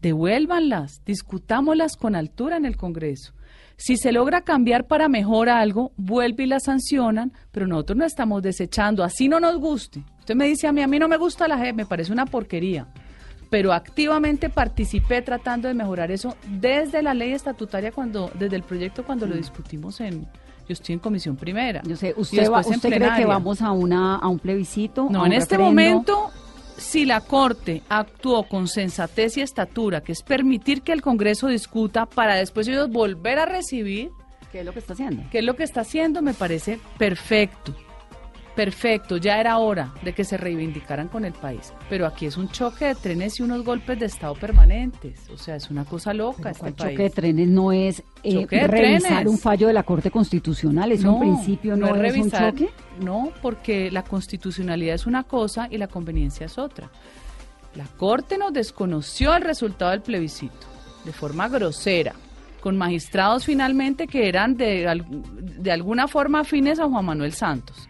devuélvanlas, discutámoslas con altura en el Congreso. Si se logra cambiar para mejor algo, vuelve y la sancionan, pero nosotros no estamos desechando, así no nos guste. Usted me dice a mí, a mí no me gusta la JEP, me parece una porquería, pero activamente participé tratando de mejorar eso desde la ley estatutaria, cuando desde el proyecto cuando lo mm. discutimos en, yo estoy en comisión primera. Yo sé, ¿usted, va, ¿usted cree que vamos a, una, a un plebiscito? No, en este momento si la Corte actuó con sensatez y estatura, que es permitir que el Congreso discuta para después ellos volver a recibir. ¿Qué es lo que está haciendo? ¿Qué es lo que está haciendo? Me parece perfecto. Perfecto, ya era hora de que se reivindicaran con el país. Pero aquí es un choque de trenes y unos golpes de Estado permanentes. O sea, es una cosa loca. Este el choque de trenes no es eh, revisar un fallo de la Corte Constitucional, es un principio, no, es, revisar, un choque. No, porque la constitucionalidad es una cosa y la conveniencia es otra. La Corte nos desconoció el resultado del plebiscito de forma grosera, con magistrados finalmente que eran de, de alguna forma afines a Juan Manuel Santos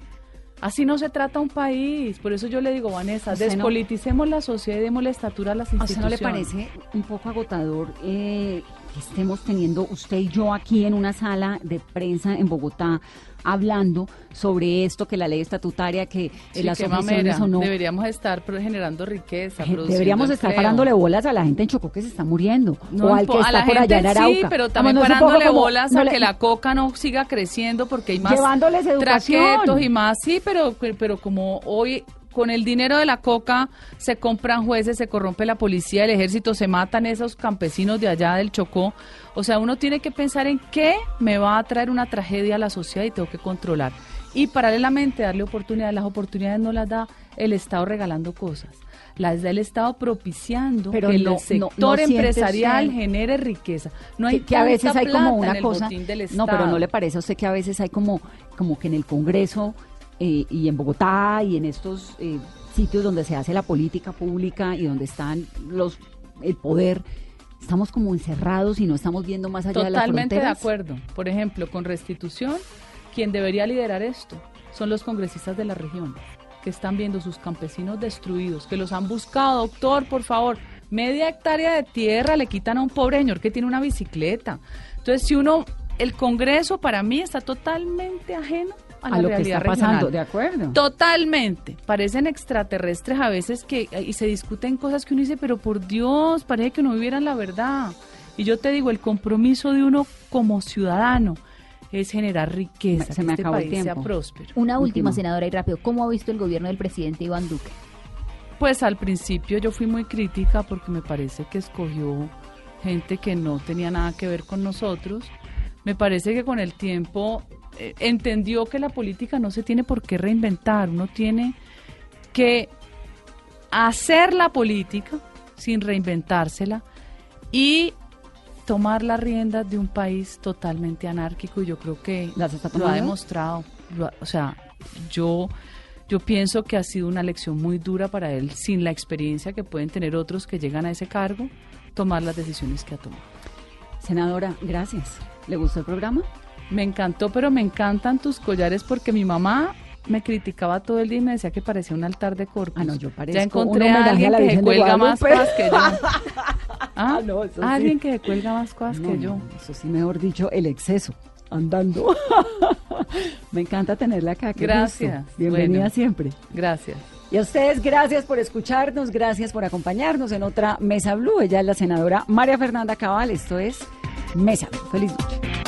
Así no se trata un país. Por eso yo le digo, Vanessa, despoliticemos la sociedad y demos la estatura a las instituciones. ¿A usted no le parece un poco agotador eh, que estemos teniendo usted y yo aquí en una sala de prensa en Bogotá hablando sobre esto, que la ley estatutaria, que sí, las objeciones o no. Deberíamos estar generando riqueza. Deberíamos estar parándole bolas a la gente en Chocó que se está muriendo. o al que está por allá en Arauca. Sí, pero también parándole bolas a que la coca no siga creciendo porque hay más educación. y más. Sí, pero, pero como hoy con el dinero de la coca se compran jueces, se corrompe la policía, el ejército, se matan esos campesinos de allá del Chocó. O sea, uno tiene que pensar en qué me va a traer una tragedia a la sociedad y tengo que controlar. Y paralelamente darle oportunidades. Las oportunidades no las da el Estado regalando cosas. Las da el Estado propiciando que el sector empresarial genere riqueza. No hay que, a veces hay como una cosa. No, pero no le parece a usted que a veces hay como, como que en el Congreso eh, y en Bogotá y en estos eh, sitios donde se hace la política pública y donde están los el poder estamos como encerrados y no estamos viendo más allá de las fronteras. Totalmente de acuerdo. Por ejemplo, con restitución, quien debería liderar esto son los congresistas de la región, que están viendo sus campesinos destruidos, que los han buscado, doctor, por favor, media hectárea de tierra le quitan a un pobre señor que tiene una bicicleta. Entonces, si uno, el Congreso para mí está totalmente ajeno a, lo que está pasando, de acuerdo. Totalmente. Parecen extraterrestres a veces que y se discuten cosas que uno dice, pero por Dios, parece que no vivieran la verdad. Y yo te digo, el compromiso de uno como ciudadano es generar riqueza, se que me este país sea próspero. Una última, senadora, y rápido. ¿Cómo ha visto el gobierno del presidente Iván Duque? Pues al principio yo fui muy crítica porque me parece que escogió gente que no tenía nada que ver con nosotros. Me parece que con el tiempo entendió que la política no se tiene por qué reinventar, uno tiene que hacer la política sin reinventársela y tomar las riendas de un país totalmente anárquico y yo creo que lo ha demostrado. o sea, yo, yo pienso que ha sido una lección muy dura para él, sin la experiencia que pueden tener otros que llegan a ese cargo, tomar las decisiones que ha tomado. Senadora, gracias. ¿Le gustó el programa? Me encantó, pero me encantan tus collares porque mi mamá me criticaba todo el día y me decía que parecía un altar de corpus. Ah, no, yo parezco Ya encontré a alguien que se cuelga más cosas que yo. ¿Ah? no, Alguien que se cuelga más cosas que yo. Eso sí, mejor dicho, el exceso, andando. me encanta tenerla acá. Gracias. Bienvenida siempre. Gracias. Y a ustedes, gracias por escucharnos, gracias por acompañarnos en otra Mesa Blue. Ella es la senadora María Fernanda Cabal. Esto es Mesa. Feliz noche.